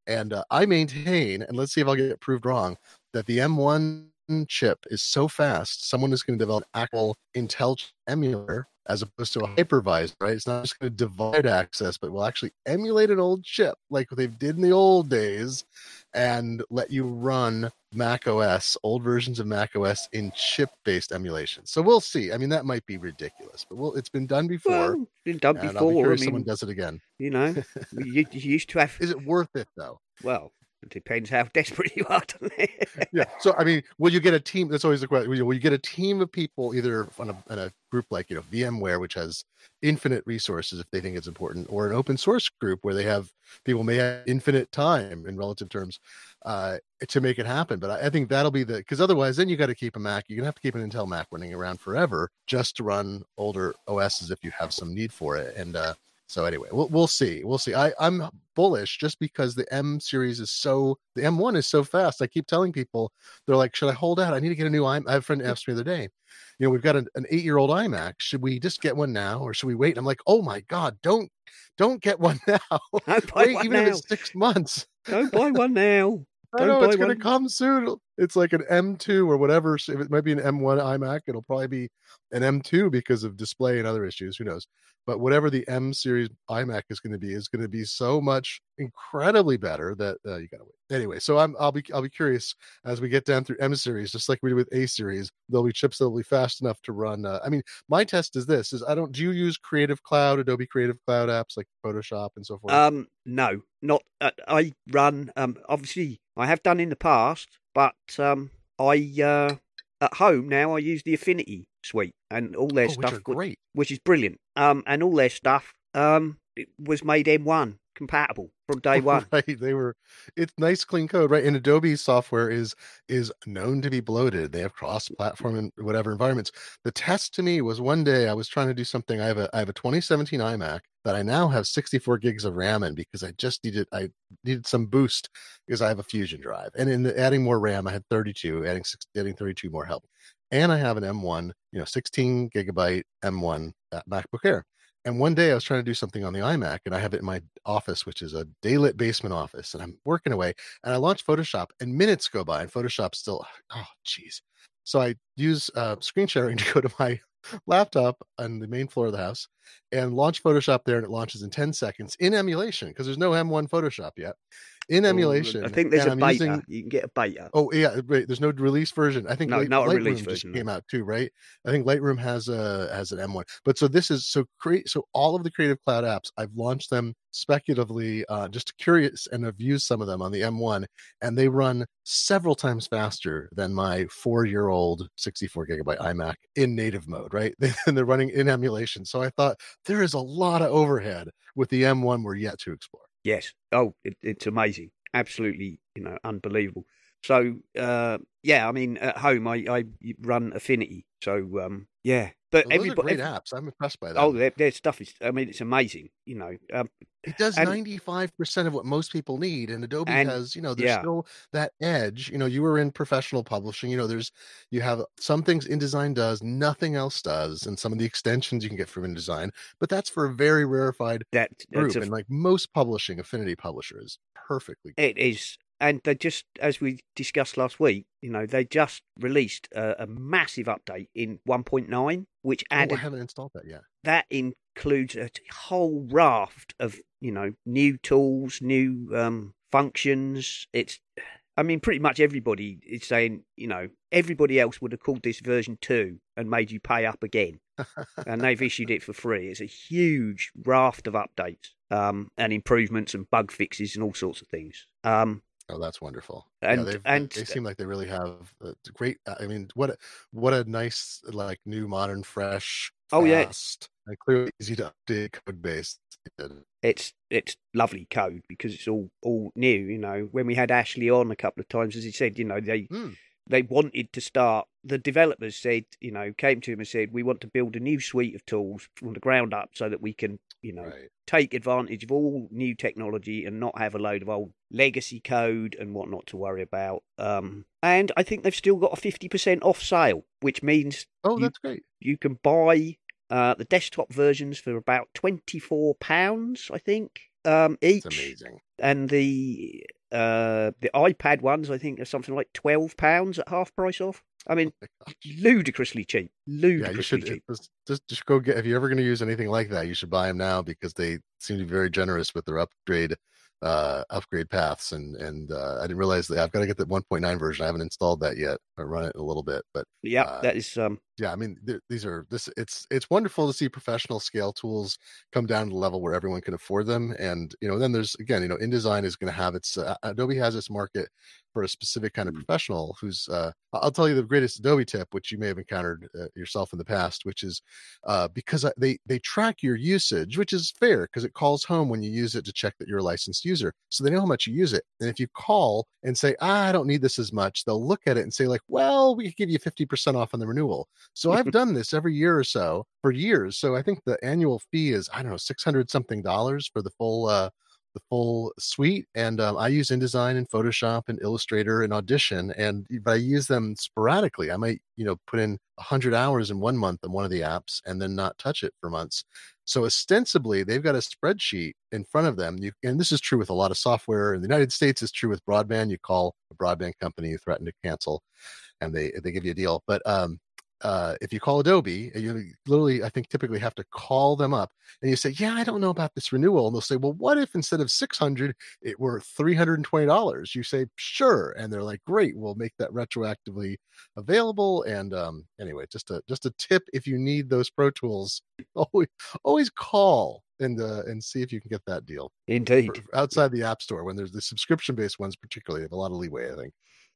and uh, I maintain, and let's see if I'll get proved wrong, that the M1 chip is so fast, someone is going to develop an actual Intel emulator as opposed to a hypervisor, right? It's not just going to divide access, but will actually emulate an old chip like they did in the old days and let you run Mac OS, old versions of Mac OS in chip based emulation. So we'll see. I mean, that might be ridiculous, but we'll, it's been done before. well it's been done and I'll be before i if someone does it again. you know you, you used to have Is it worth it though? well it depends how desperate you are yeah. So I mean, will you get a team? That's always the question. Will you, will you get a team of people either on a, on a group like you know VMware, which has infinite resources if they think it's important, or an open source group where they have people may have infinite time in relative terms uh, to make it happen. But I, I think that'll be the because otherwise, then you got to keep a Mac. You're gonna have to keep an Intel Mac running around forever just to run older OSs if you have some need for it. And uh, so anyway, we'll we'll see. We'll see. I I'm bullish just because the M series is so the M1 is so fast. I keep telling people they're like, should I hold out? I need to get a new iMac. I have a friend asked me the other day, you know, we've got an, an eight year old iMac. Should we just get one now or should we wait? I'm like, oh my god, don't don't get one now. don't buy wait, one even if it's six months. don't buy one now I Don't know buy it's going to come soon. It's like an M2 or whatever. So if it might be an M1 iMac, it'll probably be an M2 because of display and other issues. Who knows? But whatever the M series iMac is going to be is going to be so much incredibly better that uh, you got to wait. Anyway, so I'm I'll be I'll be curious as we get down through M series, just like we did with A series. There'll be chips that'll be fast enough to run. Uh, I mean, my test is this: is I don't do you use Creative Cloud, Adobe Creative Cloud apps like Photoshop and so forth? Um, no, not. Uh, I run. Um, obviously, I have done in the past, but um, I uh, at home now I use the Affinity suite and all their oh, which stuff, which, great. which is brilliant. Um, and all their stuff um it was made M1 compatible from day one. right they were it's nice clean code right and adobe software is is known to be bloated they have cross platform and whatever environments the test to me was one day i was trying to do something i have a i have a 2017 imac that i now have 64 gigs of ram in because i just needed i needed some boost because i have a fusion drive and in the, adding more ram i had 32 adding six, adding 32 more help and i have an m1 you know 16 gigabyte m1 uh, macbook air And one day I was trying to do something on the iMac and I have it in my office, which is a daylit basement office. And I'm working away and I launch Photoshop and minutes go by and Photoshop's still, oh, geez. So I use uh, screen sharing to go to my laptop on the main floor of the house and launch Photoshop there. And it launches in 10 seconds in emulation because there's no M1 Photoshop yet. In emulation. I think there's a I'm beta. using- You can get a beta. Oh yeah, right. There's no release version. I think No, Light, not a Lightroom release just version, came out too, right? I think Lightroom has a has an M1. But so this is so create so all of the Creative Cloud apps, I've launched them speculatively, uh, just curious, and have used some of them on the M1, and they run several times faster than my four year old 64 gigabyte iMac in native mode, right? and they're running in emulation. So I thought there is a lot of overhead with the M1 we're yet to explore. Yes. Oh, it, it's amazing. Absolutely, you know, unbelievable. So, uh, yeah, I mean, at home, I, I run Affinity. So, um, yeah. But Well, everybody. great apps. I'm impressed by that. Oh, their, their stuff is, I mean, it's amazing, you know. Um, It does And- ninety five percent of what most people need, and Adobe And- has, you know, there's yeah. still that edge. You know, you were in professional publishing. You know, there's you have some things InDesign does, nothing else does, and some of the extensions you can get from InDesign. But that's for a very rarefied that, group, a, and like most publishing, Affinity Publisher is perfectly. It is, and they just, as we discussed last week, you know, they just released a, a massive update in 1.9, which Oh, I added haven't installed that yet. that includes a whole raft of you know new tools, new um, functions. It's, I mean, pretty much everybody is saying, you know, everybody else would have called this version two and made you pay up again, and they've issued it for free. It's a huge raft of updates um, and improvements and bug fixes and all sorts of things. Um, Oh, that's wonderful. And- yeah, and- they seem like they really have a great. I mean, what a, what a nice, like, new, modern, fresh, Oh, yeah. fast, and clearly easy to update code base. it's it's lovely code because it's all all new. You know, when we had Ashley on a couple of times, as he said, you know, they Hmm. they wanted to start. The developers said, you know, came to him and said, we want to build a new suite of tools from the ground up so that we can, you know, Right. take advantage of all new technology and not have a load of old legacy code and whatnot to worry about. Um, and I think they've still got a fifty percent off sale, which means Oh, You- that's great. you can buy uh, the desktop versions for about twenty four pounds, I think, um, each It's amazing. and the uh the iPad ones I think are something like twelve pounds at half price off. I mean, Oh ludicrously cheap, Yeah, ludicrously you should cheap. just, just just go get. If you're ever going to use anything like that, you should buy them now because they seem to be very generous with their upgrade uh upgrade paths and and uh i didn't realize that i've got to get the 1.9 version. I haven't installed that yet. I run it in a little bit but Yeah, uh, that is um yeah i mean th- these are this it's it's wonderful to see professional scale tools come down to the level where everyone can afford them and you know then there's again you know indesign is going to have its uh, adobe has its market for a specific kind of professional who's uh i'll tell you the greatest adobe tip which you may have encountered uh, yourself in the past which is uh because they they track your usage which is fair because it calls home when you use it to check that you're a licensed user so they know how much you use it and if you call and say ah, i don't need this as much they'll look at it and say like well we could give you 50% off on the renewal so I've done this every year or so for years. So I think the annual fee is I don't know six hundred something dollars for the full uh, the full suite. And um, I use InDesign and Photoshop and Illustrator and Audition, and but I use them sporadically. I might you know put in hundred hours in one month on one of the apps and then not touch it for months. So ostensibly, they've got a spreadsheet in front of them. You, and this is true with a lot of software in the United States. It's true with broadband. You call a broadband company, you threaten to cancel, and they they give you a deal. But um, uh, if you call Adobe, you literally, I think, typically have to call them up and you say, "Yeah, I don't know about this renewal," and they'll say, "Well, what if instead of six hundred, it were three hundred and twenty dollars?" You say, "Sure," and they're like, "Great, we'll make that retroactively available." And um, anyway, just a just a tip if you need those Pro Tools, always always call and uh, and see if you can get that deal indeed. Outside the App Store when there's the subscription based ones, particularly, have a lot of leeway. I think.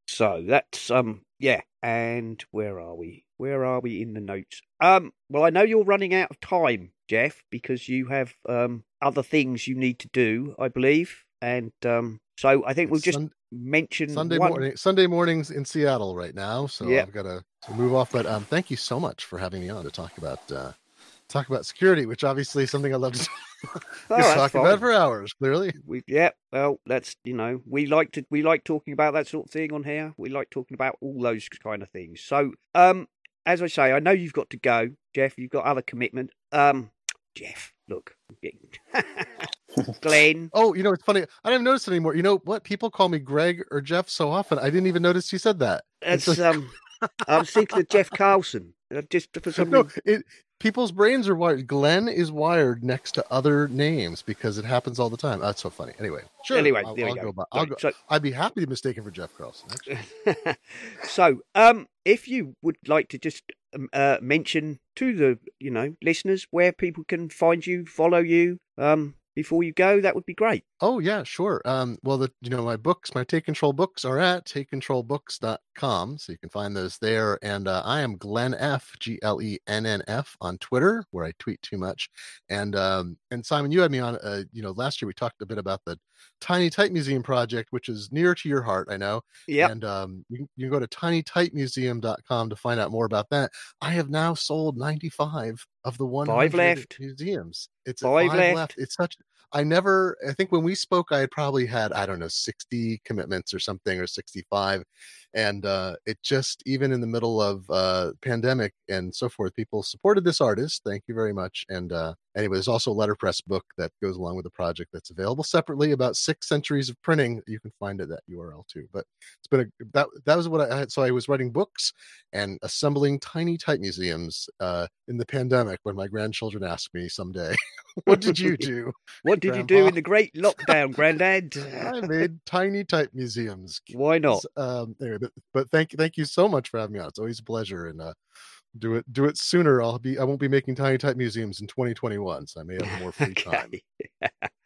So that's um yeah, and where are we? Where are we in the notes? Um well I know you're running out of time, Jeff, because you have um other things you need to do, I believe. And um so I think we'll just Sun- mention Sunday one morning Sunday mornings in Seattle right now, so Yeah. I've got to, to move off. But um, thank you so much for having me on to talk about uh, talk about security, which obviously is something I love to Oh, talk about for hours. Clearly, We, yeah, well, that's you know, we like to we like talking about that sort of thing on here. We like talking about all those kind of things. So, um, as I say, I know you've got to go, Jeff. You've got other commitment. Um, Jeff, look. Glenn. Oh, you know, it's funny. I don't notice it anymore. You know what? People call me Greg or Jeff so often. I didn't even notice you said that. It's That's like- um. I was thinking of Jeff Carlson. Just for some no, reason. it, people's brains are wired. Glenn is wired next to other names because it happens all the time. That's so funny. Anyway, sure. Anyway, I'll, there I'll go. go I'll go. So, I'd be happy to be mistaken for Jeff Carlson. So, um, if you would like to just um, uh, mention to the you know listeners where people can find you, follow you, um, before you go, that would be great. Oh yeah, sure. Um, well, the you know my books, my Take Control books are at takecontrolbooks.com, so you can find those there. And uh, I am Glenn F, G L E N N F on Twitter, where I tweet too much. And um, and Simon, you had me on. Uh, you know, last year we talked a bit about the Tiny Type Museum project, which is near to your heart, I know. Yeah. And um, you, can- you can go to tinytypemuseum.com to find out more about that. I have now sold 95 of the 100 left. museums. It's Five five, left. It's such. I never. I think when we spoke, I had probably had I don't know 60 commitments or something or 65, and uh, it just even in the middle of uh, pandemic and so forth, people supported this artist. Thank you very much. And uh, anyway, there's also a letterpress book that goes along with the project that's available separately. About six centuries of printing. You can find it at that URL too. But it's been a that that was what I had. So I was writing books and assembling tiny type museums uh, in the pandemic when my grandchildren asked me someday, "What did you do?" What did you do in the great lockdown, Grandad? I made tiny type museums. Why not? Um, anyway, but, but thank thank you so much for having me on. It's always a pleasure, and uh, do it do it sooner. I'll be I won't be making tiny type museums in 2021, so I may have more free time.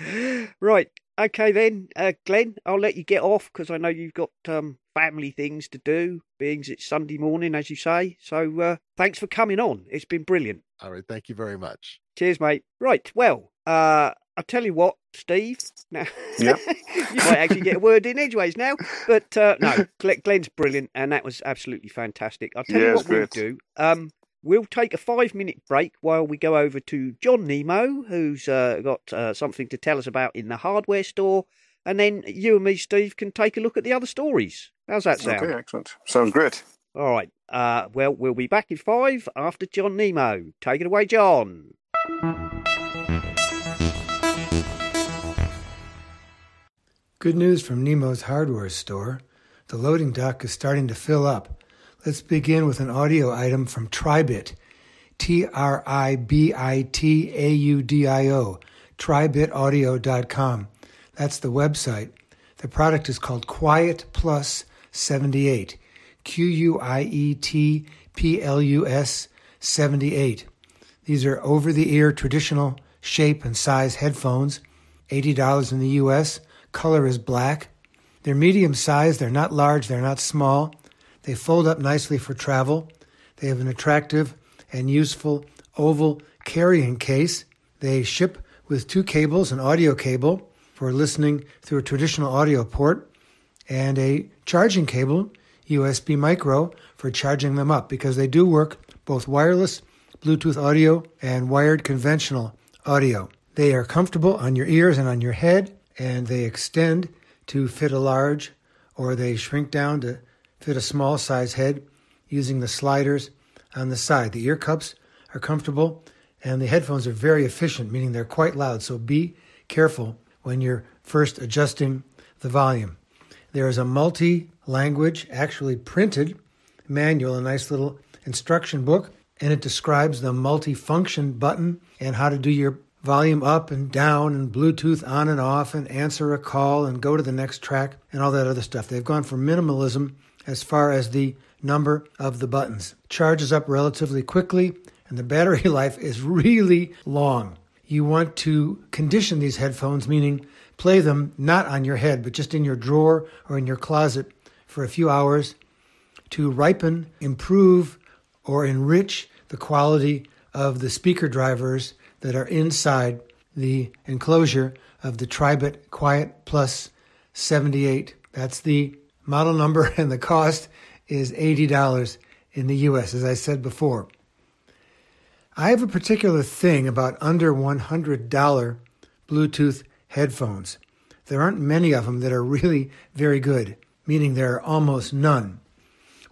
Right. Okay then, uh, Glenn. I'll let you get off because I know you've got um, family things to do. Being it's Sunday morning, as you say. So uh, thanks for coming on. It's been brilliant. All right, thank you very much. Cheers, mate. Right. Well, uh, I'll tell you what, Steve. Now, Yep. you might actually get a word in edgeways now. But uh, no, Glenn- Glenn's brilliant, and that was absolutely fantastic. I'll tell Yeah, you what we'll do. Um, we'll take a five-minute break while we go over to John Nemo, who's uh, got uh, something to tell us about in the hardware store, and then you and me, Steve, can take a look at the other stories. How's that sound? Okay, excellent. Sounds great. All right. Uh, well, we'll be back in five after John Nemo. Take it away, John. Good news from Nemo's hardware store. The loading dock is starting to fill up. Let's begin with an audio item from Tribit. T R I B I T A U D I O. Tribitaudio.com. That's the website. The product is called Quiet Plus 78. Q U I E T P L U S 78. These are over the ear traditional shape and size headphones, $80 in the US. Color is black. They're medium size, they're not large, they're not small. They fold up nicely for travel. They have an attractive and useful oval carrying case. They ship with two cables an audio cable for listening through a traditional audio port and a charging cable, USB micro, for charging them up because they do work both wireless, Bluetooth audio, and wired conventional audio. They are comfortable on your ears and on your head, and they extend to fit a large or they shrink down to fit a small size head using the sliders on the side. The ear cups are comfortable and the headphones are very efficient, meaning they're quite loud. So be careful when you're first adjusting the volume. There is a multi language, actually printed manual, a nice little instruction book, and it describes the multi-function button and how to do your volume up and down and Bluetooth on and off and answer a call and go to the next track and all that other stuff. They've gone for minimalism as far as the number of the buttons. Charges up relatively quickly and the battery life is really long. You want to condition these headphones, meaning play them not on your head, but just in your drawer or in your closet for a few hours to ripen, improve, or enrich the quality of the speaker drivers that are inside the enclosure of the Tribit Quiet Plus 78. That's the model number, and the cost is $80 in the US, as I said before. I have a particular thing about under $100 Bluetooth headphones. There aren't many of them that are really very good, meaning there are almost none.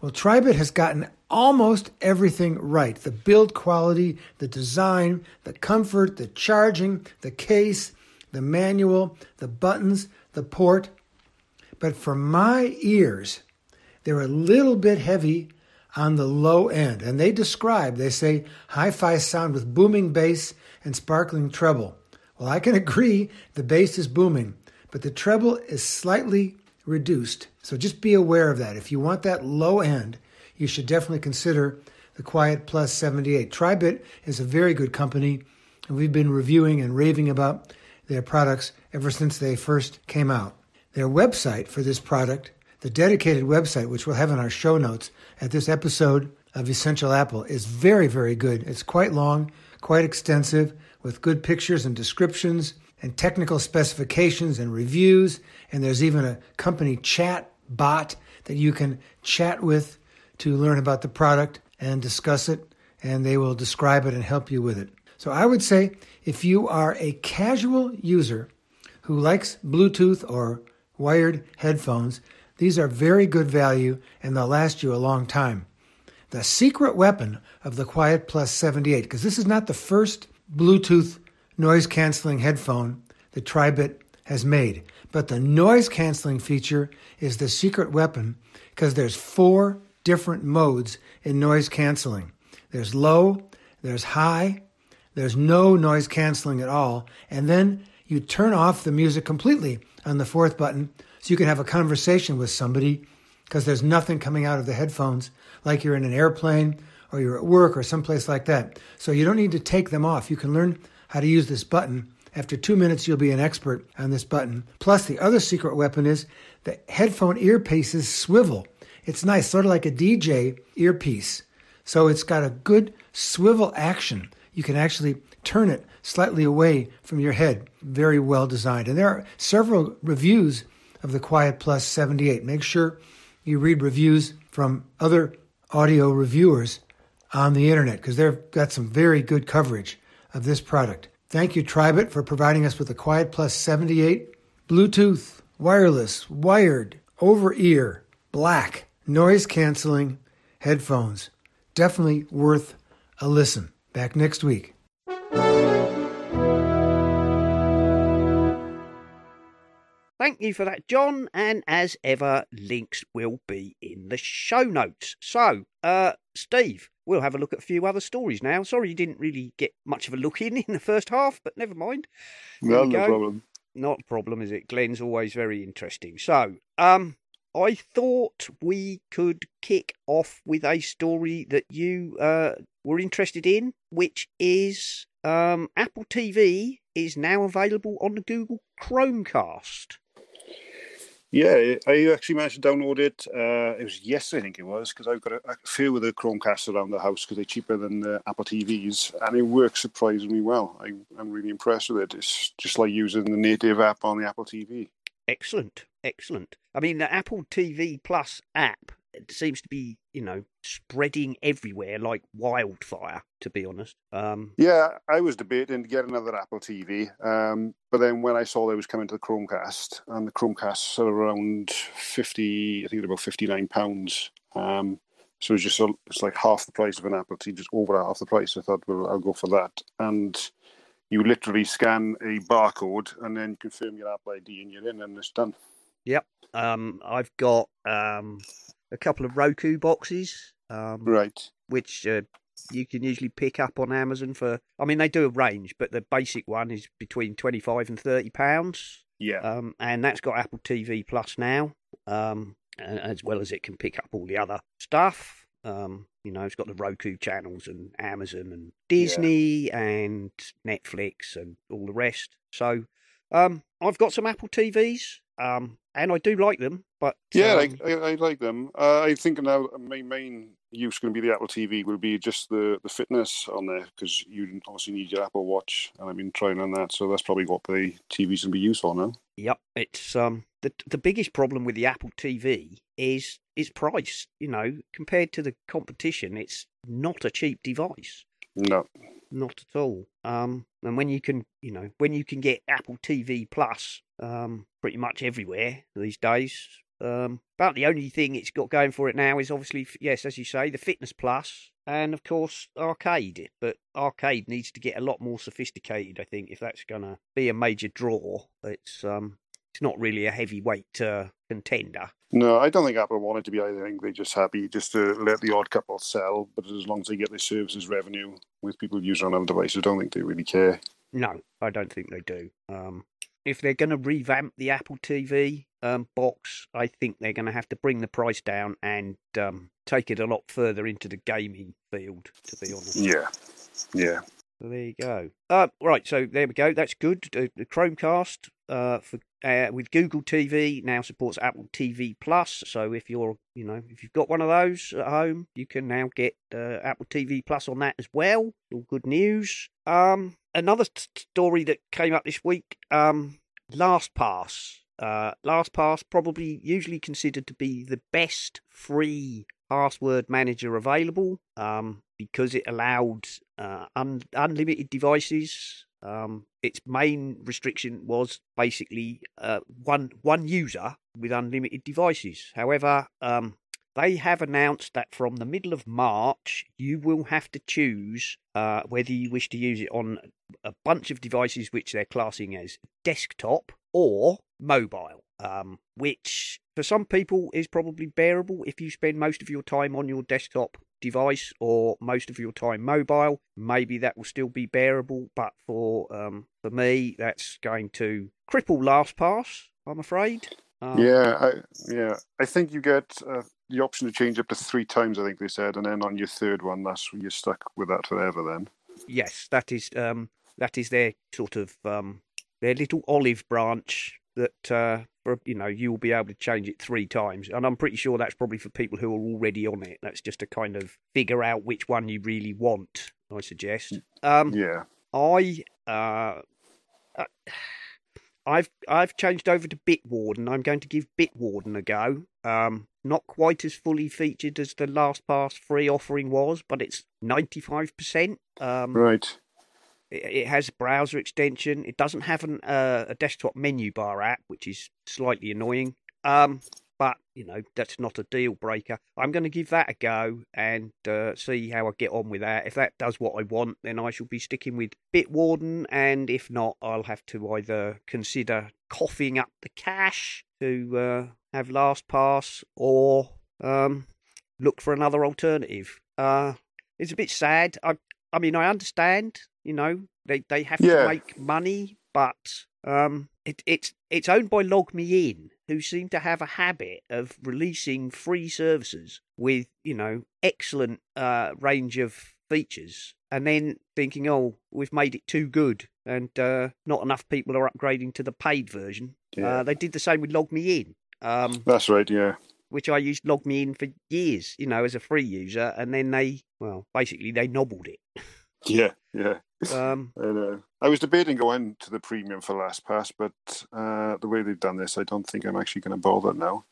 Well, Tribit has gotten almost everything right the build quality, the design, the comfort, the charging, the case, the manual, the buttons, the port. But for my ears, they're a little bit heavy on the low end. And they describe, they say, hi fi sound with booming bass and sparkling treble. Well, I can agree the bass is booming, but the treble is slightly reduced. So just be aware of that. If you want that low end, you should definitely consider the Quiet Plus 78. Tribit is a very good company, and we've been reviewing and raving about their products ever since they first came out. Their website for this product, the dedicated website, which we'll have in our show notes at this episode of Essential Apple, is very, very good. It's quite long, quite extensive, with good pictures and descriptions and technical specifications and reviews. And there's even a company chat bot that you can chat with to learn about the product and discuss it, and they will describe it and help you with it. So I would say if you are a casual user who likes Bluetooth or wired headphones, these are very good value and they'll last you a long time. The secret weapon of the Quiet Plus 78, because this is not the first Bluetooth noise canceling headphone that Tribit has made, but the noise canceling feature is the secret weapon because there's four different modes in noise canceling. There's low, there's high, there's no noise canceling at all, and then you turn off the music completely on the fourth button so you can have a conversation with somebody because there's nothing coming out of the headphones like you're in an airplane or you're at work or someplace like that. So you don't need to take them off. You can learn how to use this button. After two minutes, you'll be an expert on this button. Plus, the other secret weapon is the headphone earpieces swivel. It's nice, sort of like a DJ earpiece. So it's got a good swivel action. You can actually turn it slightly away from your head. Very well designed. And there are several reviews of the Quiet Plus 78. Make sure you read reviews from other audio reviewers on the internet because they've got some very good coverage of this product. Thank you, Tribit, for providing us with the Quiet Plus 78 Bluetooth, wireless, wired, over ear, black noise canceling headphones. Definitely worth a listen. Back next week. Thank you for that, John. And as ever, links will be in the show notes. So, uh, Steve, we'll have a look at a few other stories now. Sorry you didn't really get much of a look in in the first half, but never mind. There No, no problem. Not a problem, is it? Glenn's always very interesting. So, um, I thought we could kick off with a story that you uh, were interested in, which is um, Apple TV is now available on the Google Chromecast. Yeah, I actually managed to download it. Uh, it was yesterday, I think it was, because I've got a, a few of the Chromecasts around the house because they're cheaper than the Apple TVs, and it works surprisingly well. I, I'm really impressed with it. It's just like using the native app on the Apple TV. Excellent, excellent. I mean, the Apple TV Plus app seems to be, you know, spreading everywhere like wildfire. To be honest, um, Yeah, I was debating to get another Apple TV, um, but then when I saw they was coming to the Chromecast, and the Chromecasts are around fifty, I think about fifty nine pounds. Um, so it's just it's like half the price of an Apple TV, just over half the price. I thought, well, I'll go for that. And you literally scan a barcode and then confirm your Apple ID, and you're in, and it's done. Um, I've got um, a couple of Roku boxes, um, Right. which uh, you can usually pick up on Amazon for. I mean, they do a range, but the basic one is between twenty five and thirty pounds. Yeah. um, and that's got Apple TV Plus now, um, as well as it can pick up all the other stuff. Um, you know, it's got the Roku channels and Amazon and Disney and Netflix and all the rest. So, um, I've got some Apple TVs, um, and I do like them. But Yeah, um, I, I, I like them. Uh, I think now my main use going to be the Apple TV will be just the, the fitness on there because you obviously need your Apple Watch, and I've been trying on that, so that's probably what the TV's going to be used for now. Yep, it's um the the biggest problem with the Apple TV is its price. You know, compared to the competition, it's not a cheap device. No, Not at all. Um, and when you can, you know, when you can get Apple TV Plus, um, pretty much everywhere these days, Um, about the only thing it's got going for it now is obviously, yes, as you say, the Fitness Plus and of course Arcade. But Arcade needs to get a lot more sophisticated, I think, if that's going to be a major draw. It's um, it's not really a heavyweight uh, contender. No, I don't think Apple wanted to be either. I think they're just happy just to let the odd couple sell, but as long as they get their services revenue with people using on other devices, I don't think they really care. No, I don't think they do. Um, if they're going to revamp the Apple TV um, box, I think they're going to have to bring the price down and um, take it a lot further into the gaming field. To be honest, Yeah, yeah. So there you go. Uh, right, so there we go. That's good. The Chromecast uh, for uh, with Google TV now supports Apple TV Plus. So if you're, you know, if you've got one of those at home, you can now get uh, Apple TV Plus on that as well. All good news. Um, another t- story that came up this week. Um, LastPass. Uh, LastPass probably usually considered to be the best free password manager available um, because it allowed uh, un- unlimited devices. Um, its main restriction was basically uh, one one user with unlimited devices. However, um, they have announced that from the middle of March, you will have to choose uh, whether you wish to use it on a bunch of devices which they're classing as desktop or mobile, um, which for some people is probably bearable if you spend most of your time on your desktop device or most of your time mobile. Maybe that will still be bearable, but for um, for me, that's going to cripple LastPass. I'm afraid. Um, yeah, I, yeah. I think you get uh, the option to change up to three times. I think they said, and then on your third one, that's you're stuck with that forever. Then. Yes, that is um, that is their sort of um, their little olive branch that uh, you know you will be able to change it three times, and I'm pretty sure that's probably for people who are already on it. That's just to kind of figure out which one you really want. I suggest. Um, Yeah. I uh, uh, I've I've changed over to Bitwarden. I'm going to give Bitwarden a go. Um, not quite as fully featured as the LastPass free offering was, but it's 95%. Um, Right. It, has a browser extension. It doesn't have an, uh, a desktop menu bar app, which is slightly annoying. Um, but you know that's not a deal breaker. I'm going to give that a go and uh, see how I get on with that. If that does what I want, then I shall be sticking with Bitwarden, and if not, I'll have to either consider coughing up the cash to uh, have LastPass or um, look for another alternative. Uh, it's a bit sad. I I mean, I understand. You know, they they have Yeah. to make money, but um, it it's it's owned by LogMeIn, who seem to have a habit of releasing free services with you know excellent uh range of features, and then thinking, oh, we've made it too good, and uh, not enough people are upgrading to the paid version. Yeah. Uh, they did the same with log LogMeIn. Um, That's right. Yeah. which I used Log Me In for years, you know, as a free user, and then they, well, basically they nobbled it. Yeah. Yeah. Um, I know. I was debating going to the premium for LastPass, but uh, the way they've done this, I don't think I'm actually going to bother now.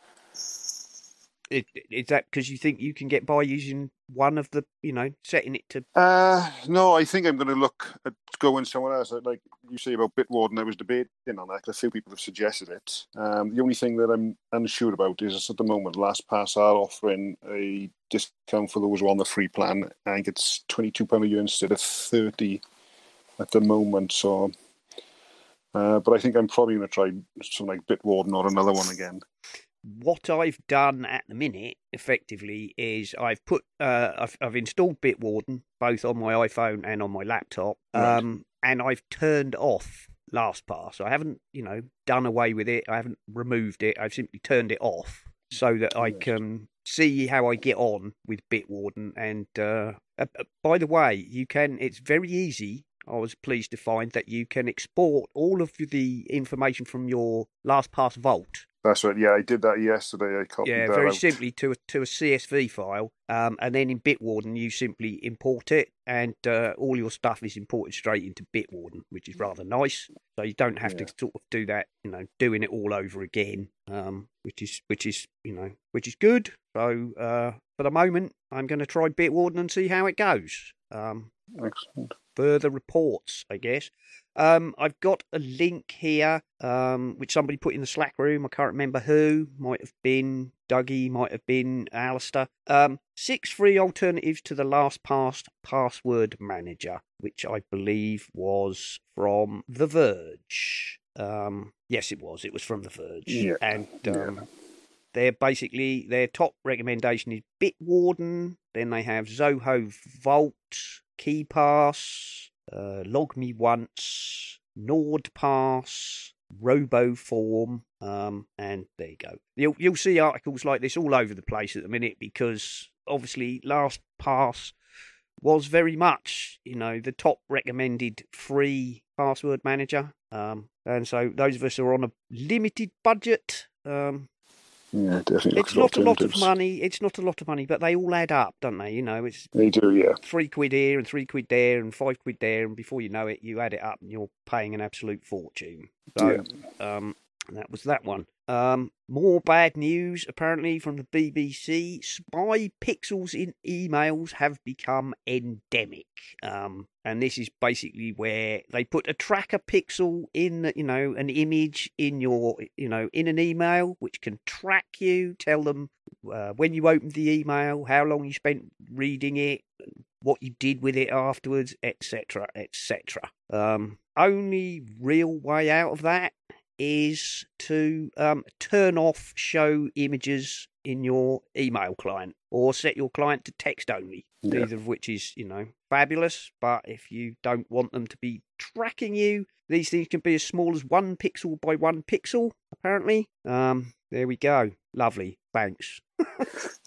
Is that because you think you can get by using one of the, you know, setting it to? Uh, no, I think I'm going to look at going somewhere else. Like you say about Bitwarden, I was debating on that a few people have suggested it. Um, the only thing that I'm unsure about is at the moment, LastPass are offering a discount for those who are on the free plan. I think it's £22 a year instead of 30 at the moment. So, uh, but I think I'm probably going to try something like Bitwarden or another one again. What I've done at the minute, effectively, is I've put, uh, I've, I've installed Bitwarden both on my iPhone and on my laptop, Right. um, and I've turned off LastPass. I haven't, you know, done away with it. I haven't removed it. I've simply turned it off so that I can see how I get on with Bitwarden. And uh, uh, uh, by the way, you can. It's very easy. I was pleased to find that you can export all of the information from your LastPass vault That's right. Yeah, I did that yesterday. I copied yeah, very out. simply to a, to a CSV file, um, and then in Bitwarden you simply import it, and uh, all your stuff is imported straight into Bitwarden, which is rather nice. So you don't have Yeah. to sort of do that, you know, doing it all over again, um, which is which is you know which is good. So uh, for the moment, I'm going to try Bitwarden and see how it goes. Um, Excellent. Further reports, I guess. Um, I've got a link here, um, which somebody put in the Slack room. I can't remember who. Might have been Dougie, might have been Alistair. Um, six free alternatives to the LastPass password manager, which I believe was from The Verge. Um, yes, it was. It was from The Verge. Yeah, And um, yeah. they're basically their top recommendation is Bitwarden. Then they have Zoho Vault, KeePass, uh, Log Me Once, Nord NordPass, RoboForm, um, and there you go. You'll you'll see articles like this all over the place at the minute because obviously LastPass was very much you know the top recommended free password manager, um, and so those of us who are on a limited budget. Um, Yeah, definitely. it's not a lot of money. It's not a lot of money, but they all add up, don't they? You know, it's They do, yeah. three quid here and three quid there and five quid there, and before you know it, you add it up and you're paying an absolute fortune. So, um, that was that one. Um, more bad news apparently from the BBC. Spy pixels in emails have become endemic. Um, and this is basically where they put a tracker pixel in, you know, an image in your, you know, in an email, which can track you, tell them uh, when you opened the email, how long you spent reading it, what you did with it afterwards, etc., etc. Um, only real way out of that is to um, turn off show images in your email client or set your client to text only. Yeah. Neither of which is, you know, fabulous. But if you don't want them to be tracking you, these things can be as small as one pixel by one pixel. Apparently, um, there we go. Lovely. Thanks.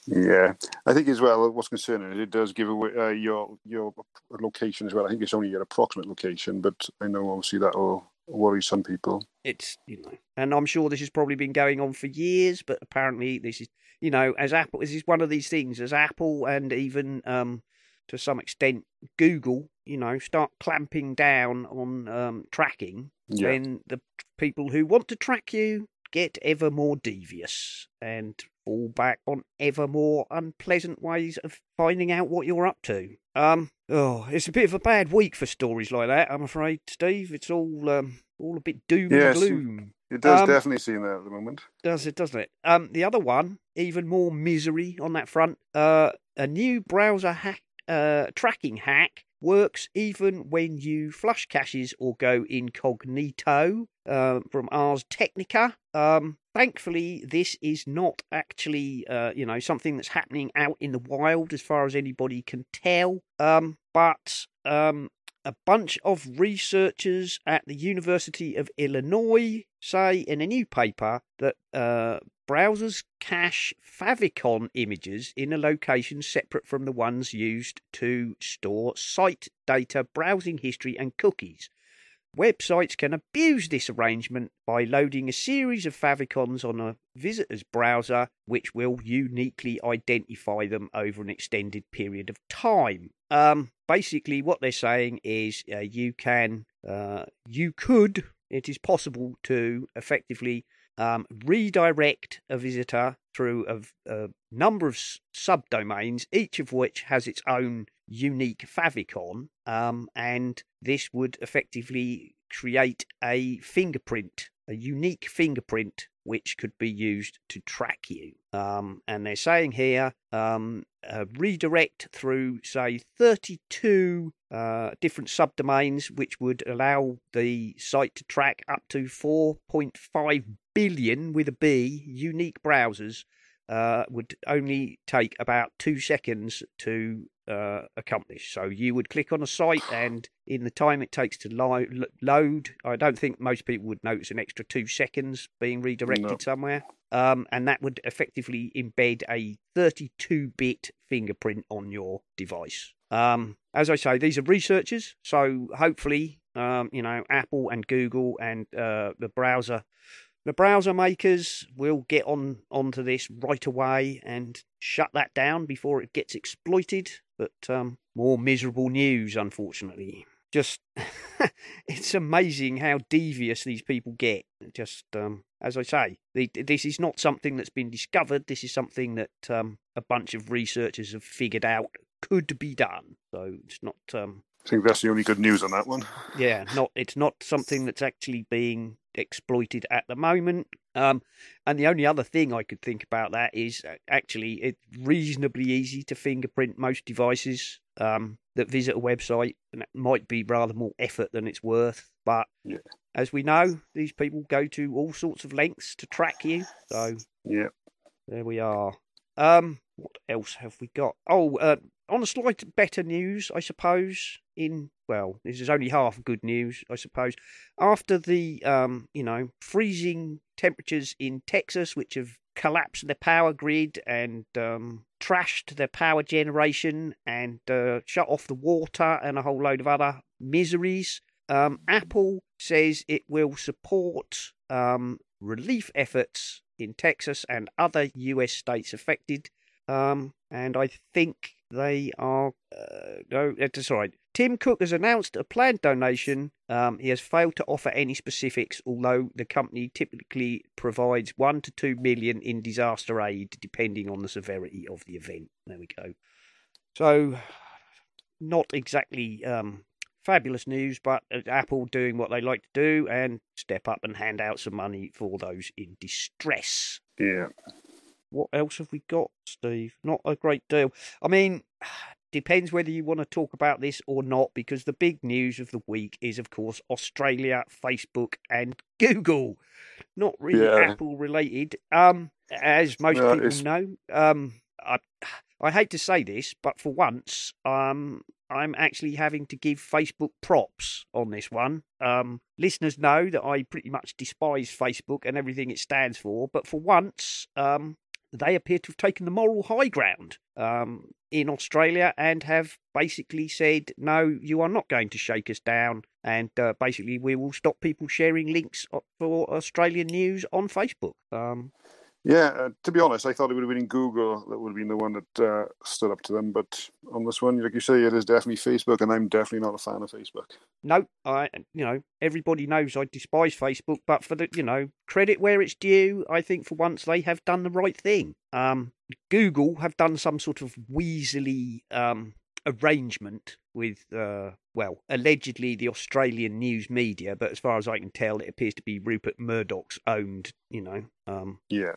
Yeah, I think as well. What's concerning is it does give away uh, your your location as well. I think it's only your approximate location, but I know obviously that will worry some people. it's you know and i'm sure this has probably been going on for years but apparently this is you know as apple this is one of these things as apple and even um to some extent google you know start clamping down on um tracking Yeah, then the people who want to track you get ever more devious and fall back on ever more unpleasant ways of finding out what you're up to. Um, oh, it's a bit of a bad week for stories like that. I'm afraid, Steve. It's all um, all a bit doom Yes. and gloom. it does um, definitely seem that at the moment. Does it, doesn't it? Um, the other one, even more misery on that front. Uh, a new browser hack, uh, tracking hack works even when you flush caches or go incognito. Uh, from Ars Technica. Um, thankfully, this is not actually, uh, you know, something that's happening out in the wild, as far as anybody can tell. Um, but um, a bunch of researchers at the University of Illinois say in a new paper that uh, browsers cache favicon images in a location separate from the ones used to store site data, browsing history, and cookies. Websites can abuse this arrangement by loading a series of favicons on a visitor's browser, which will uniquely identify them over an extended period of time. Um, basically, what they're saying is uh, you can, uh, you could, it is possible to effectively um, redirect a visitor through a, a number of s- subdomains, each of which has its own unique favicon, um, and this would effectively create a fingerprint, a unique fingerprint, which could be used to track you. Um, and they're saying here um, a redirect through, say, 32 uh, different subdomains, which would allow the site to track up to 4.5 billion with a B unique browsers. Uh, would only take about two seconds to uh, accomplish. So you would click on a site, and in the time it takes to lo- load, I don't think most people would notice an extra two seconds being redirected No. somewhere. Um, and that would effectively embed a 32 bit fingerprint on your device. Um, as I say, these are researchers, so hopefully, um, you know, Apple and Google and uh, the browser the browser makers will get on onto this right away and shut that down before it gets exploited. But um, more miserable news, unfortunately. Just it's amazing how devious these people get. Just um, as I say, the, this is not something that's been discovered. This is something that um, a bunch of researchers have figured out could be done. So it's not um, I think that's the only good news on that one. yeah, not it's not something that's actually being exploited at the moment. Um, and the only other thing I could think about that is uh, actually it's reasonably easy to fingerprint most devices um, that visit a website, and it might be rather more effort than it's worth. But Yeah. as we know, these people go to all sorts of lengths to track you. So Yeah. there we are. Um, what else have we got? Oh, uh, on a slight better news, I suppose. In well, this is only half good news, I suppose. After the um, you know, freezing temperatures in Texas, which have collapsed their power grid and um, trashed their power generation and uh, shut off the water and a whole load of other miseries. Um, Apple says it will support um, relief efforts in Texas and other US states affected. Um, and I think they are. Uh, no, that's all right. Tim Cook has announced a planned donation. Um, he has failed to offer any specifics, although the company typically provides one to two million in disaster aid, depending on the severity of the event. There we go. So, not exactly um, fabulous news, but uh, Apple doing what they like to do and step up and hand out some money for those in distress. Yeah. What else have we got, Steve? Not a great deal. I mean, depends whether you want to talk about this or not, because the big news of the week is, of course, Australia, Facebook, and Google. Not really Yeah. Apple related. Um, as most No, people it's- know, um, I, I hate to say this, but for once, um, I'm actually having to give Facebook props on this one. Um, listeners know that I pretty much despise Facebook and everything it stands for, but for once, um, they appear to have taken the moral high ground um, in Australia and have basically said, no, you are not going to shake us down. And uh, basically, we will stop people sharing links for Australian news on Facebook. Um, Yeah, uh, to be honest, I thought it would have been Google that would have been the one that uh, stood up to them. But on this one, like you say, it is definitely Facebook, and I'm definitely not a fan of Facebook. no, I, you know, everybody knows I despise Facebook, but for the, you know, credit where it's due, I think for once they have done the right thing. Um, Google have done some sort of weaselly um, arrangement with, uh, well, allegedly the Australian news media, but as far as I can tell, it appears to be Rupert Murdoch's owned, you know, um, Yeah,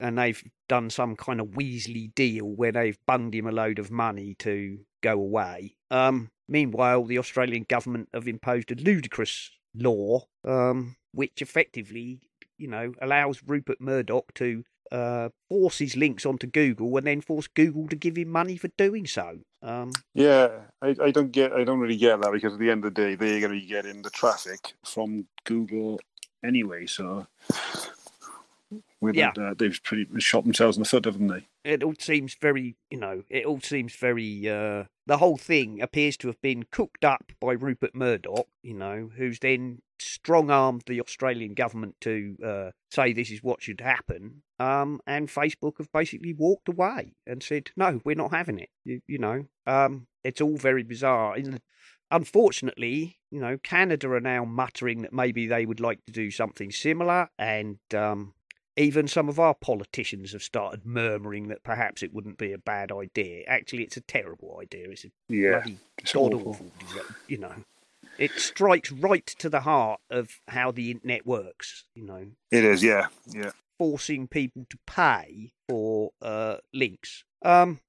and they've done some kind of Weasley deal where they've bunged him a load of money to go away. Um, meanwhile, the Australian government have imposed a ludicrous law, um, which effectively, you know, allows Rupert Murdoch to uh, force his links onto Google and then force Google to give him money for doing so. Um, yeah. I, I don't get, I don't really get that because at the end of the day, they're going to be getting the traffic from Google anyway. So, with Yeah. that, uh, they've pretty shot themselves in the foot, haven't they? it all seems very, you know, it all seems very. Uh, the whole thing appears to have been cooked up by Rupert Murdoch, you know, who's then strong armed the Australian government to uh, say this is what should happen. Um, and Facebook have basically walked away and said, no, we're not having it. You, you know, um, it's all very bizarre. In- Unfortunately, you know, Canada are now muttering that maybe they would like to do something similar, and um, even some of our politicians have started murmuring that perhaps it wouldn't be a bad idea. Actually, it's a terrible idea. It's a Yeah, bloody god awful. You know, it strikes right to the heart of how the internet works. You know, It is. Yeah, yeah. forcing people to pay for uh, links. Um,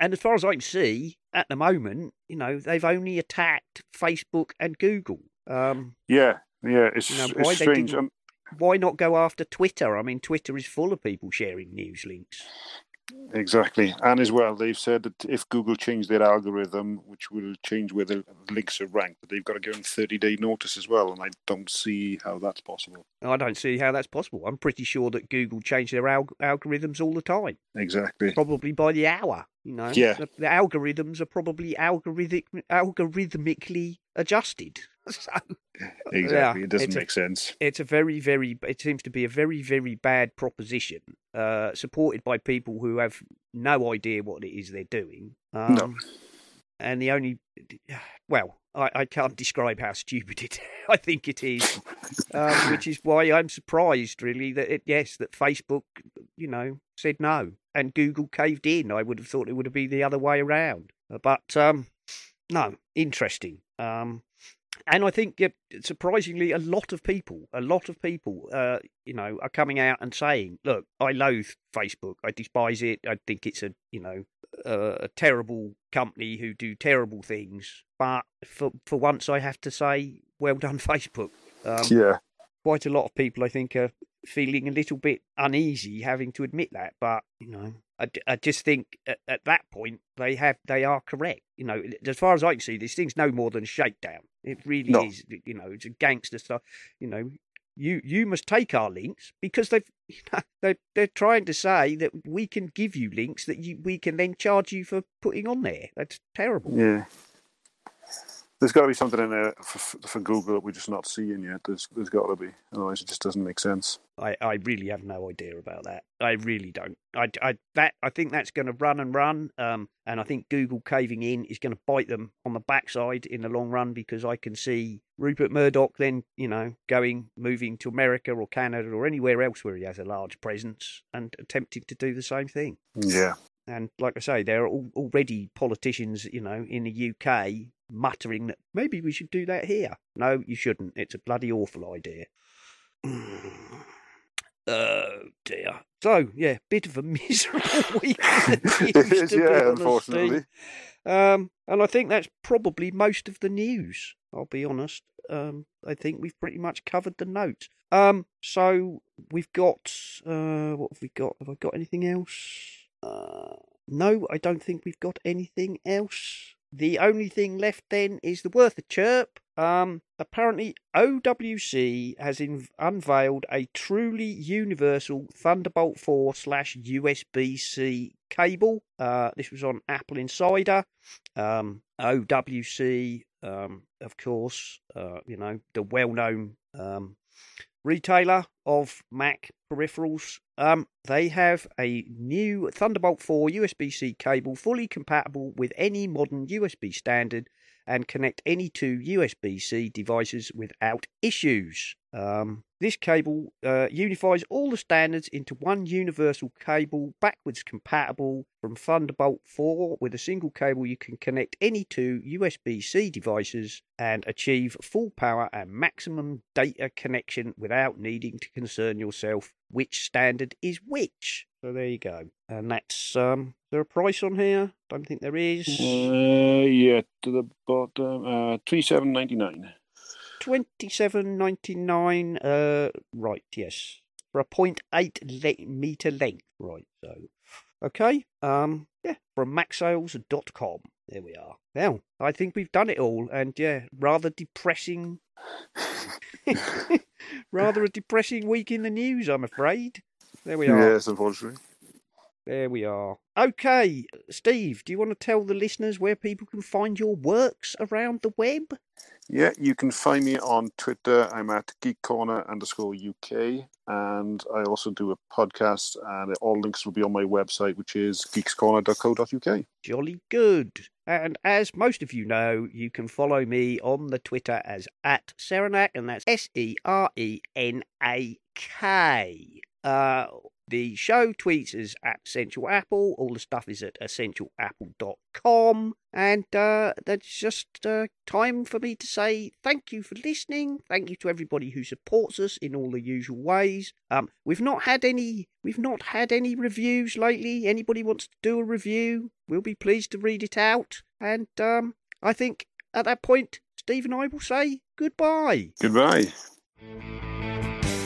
and as far as I can see, at the moment, you know, they've only attacked Facebook and Google. Um, Yeah, yeah, it's, You know, it's strange. Um, why not go after Twitter? I mean, Twitter is full of people sharing news links. exactly, and as well, they've said that if Google changed their algorithm, which will change where the links are ranked, that they've got to give them thirty day notice as well, and I don't see how that's possible. I don't see how that's possible. I'm pretty sure that Google change their alg- algorithms all the time, Exactly. probably by the hour. You know, Yeah. the, the algorithms are probably algorithmic, algorithmically adjusted. So Exactly. Yeah, it doesn't it's a- make sense. it's a very, very. It seems to be a very, very bad proposition, uh, supported by people who have no idea what it is they're doing. Um, No. And the only, well, I, I can't describe how stupid it. I think it is, um, which is why I'm surprised, really, that it, yes, that Facebook, you know, said no, and Google caved in. I would have thought it would have been the other way around, but um, no, interesting. Um, and I think yeah, surprisingly, a lot of people, a lot of people, uh, you know, are coming out and saying, "Look, I loathe Facebook. I despise it. I think it's a, you know, a, a terrible company who do terrible things." But for for once, I have to say, well done, Facebook. Um, Yeah. quite a lot of people, I think, are feeling a little bit uneasy having to admit that. But you know, I, I just think at, at that point they have they are correct. You know, as far as I can see, this thing's no more than shakedown. It really No. is. You know, it's a gangster stuff. You know. You you must take our links because they've you know, they they're trying to say that we can give you links that you we can then charge you for putting on there. That's terrible. Yeah. There's got to be something in there for, for Google that we're just not seeing yet. There's there's got to be, otherwise it just doesn't make sense. I, I really have no idea about that. I really don't. I, I that I think that's going to run and run. Um, and I think Google caving in is going to bite them on the backside in the long run because I can see Rupert Murdoch then you know going moving to America or Canada or anywhere else where he has a large presence and attempting to do the same thing. Yeah. And like I say, there are already politicians, you know, in the UK muttering that maybe we should do that here. No, you shouldn't. It's a bloody awful idea. Oh dear. So yeah, bit of a miserable week. It is, yeah, unfortunately. Um, and I think that's probably most of the news. I'll be honest. Um, I think we've pretty much covered the notes. Um, so we've got uh, what have we got? Have I got anything else? Uh, no, I don't think we've got anything else. The only thing left then is the worth a chirp. Um, apparently OWC has unveiled a truly universal Thunderbolt 4 slash USB C cable. Uh, this was on Apple Insider. Um, OWC, um, of course, uh, you know, the well known um, retailer of Mac peripherals. Um, they have a new Thunderbolt 4 USB C cable fully compatible with any modern USB standard and connect any two USB C devices without issues. Um, this cable uh, unifies all the standards into one universal cable, backwards compatible from Thunderbolt 4. With a single cable, you can connect any two USB C devices and achieve full power and maximum data connection without needing to concern yourself which standard is which. So there you go. And that's um there a price on here? Don't think there is. Uh, yeah, to the bottom, uh, three seven ninety nine. Twenty-seven ninety-nine. Uh, right. Yes, for a point eight le- meter length. Right. So, okay. Um, yeah, from MacSales.com. There we are. Now, I think we've done it all, and yeah, rather depressing. rather a depressing week in the news, I'm afraid. There we are. Yes, unfortunately. There we are. Okay, Steve, do you want to tell the listeners where people can find your works around the web? Yeah, you can find me on Twitter. I'm at Geek Corner underscore UK, and I also do a podcast, and all links will be on my website, which is geekscorner.co.uk. Jolly good. And as most of you know, you can follow me on the Twitter as at Serenak, and that's S E R E N A K. Uh, the show tweets is at Essential Apple. All the stuff is at essentialapple.com. And uh, that's just uh, time for me to say thank you for listening. Thank you to everybody who supports us in all the usual ways. Um, we've not had any. We've not had any reviews lately. Anybody wants to do a review? We'll be pleased to read it out. And um, I think at that point, Steve and I will say goodbye. Goodbye.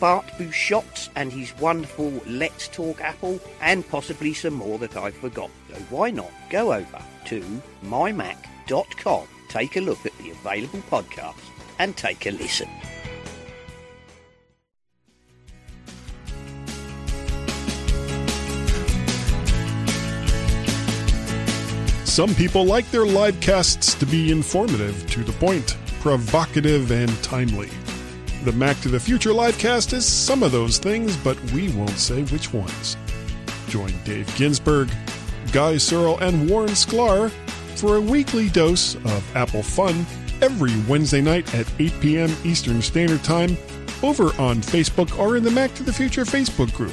Bart Busschots and his wonderful Let's Talk Apple, and possibly some more that I forgot. So why not go over to mymac.com, take a look at the available podcasts, and take a listen. Some people like their live casts to be informative, to the point, provocative, and timely. The Mac to the Future livecast is some of those things, but we won't say which ones. Join Dave Ginsburg, Guy Serle, and Warren Sklar for a weekly dose of Apple fun every Wednesday night at 8 p.m. Eastern Standard Time over on Facebook or in the Mac to the Future Facebook group.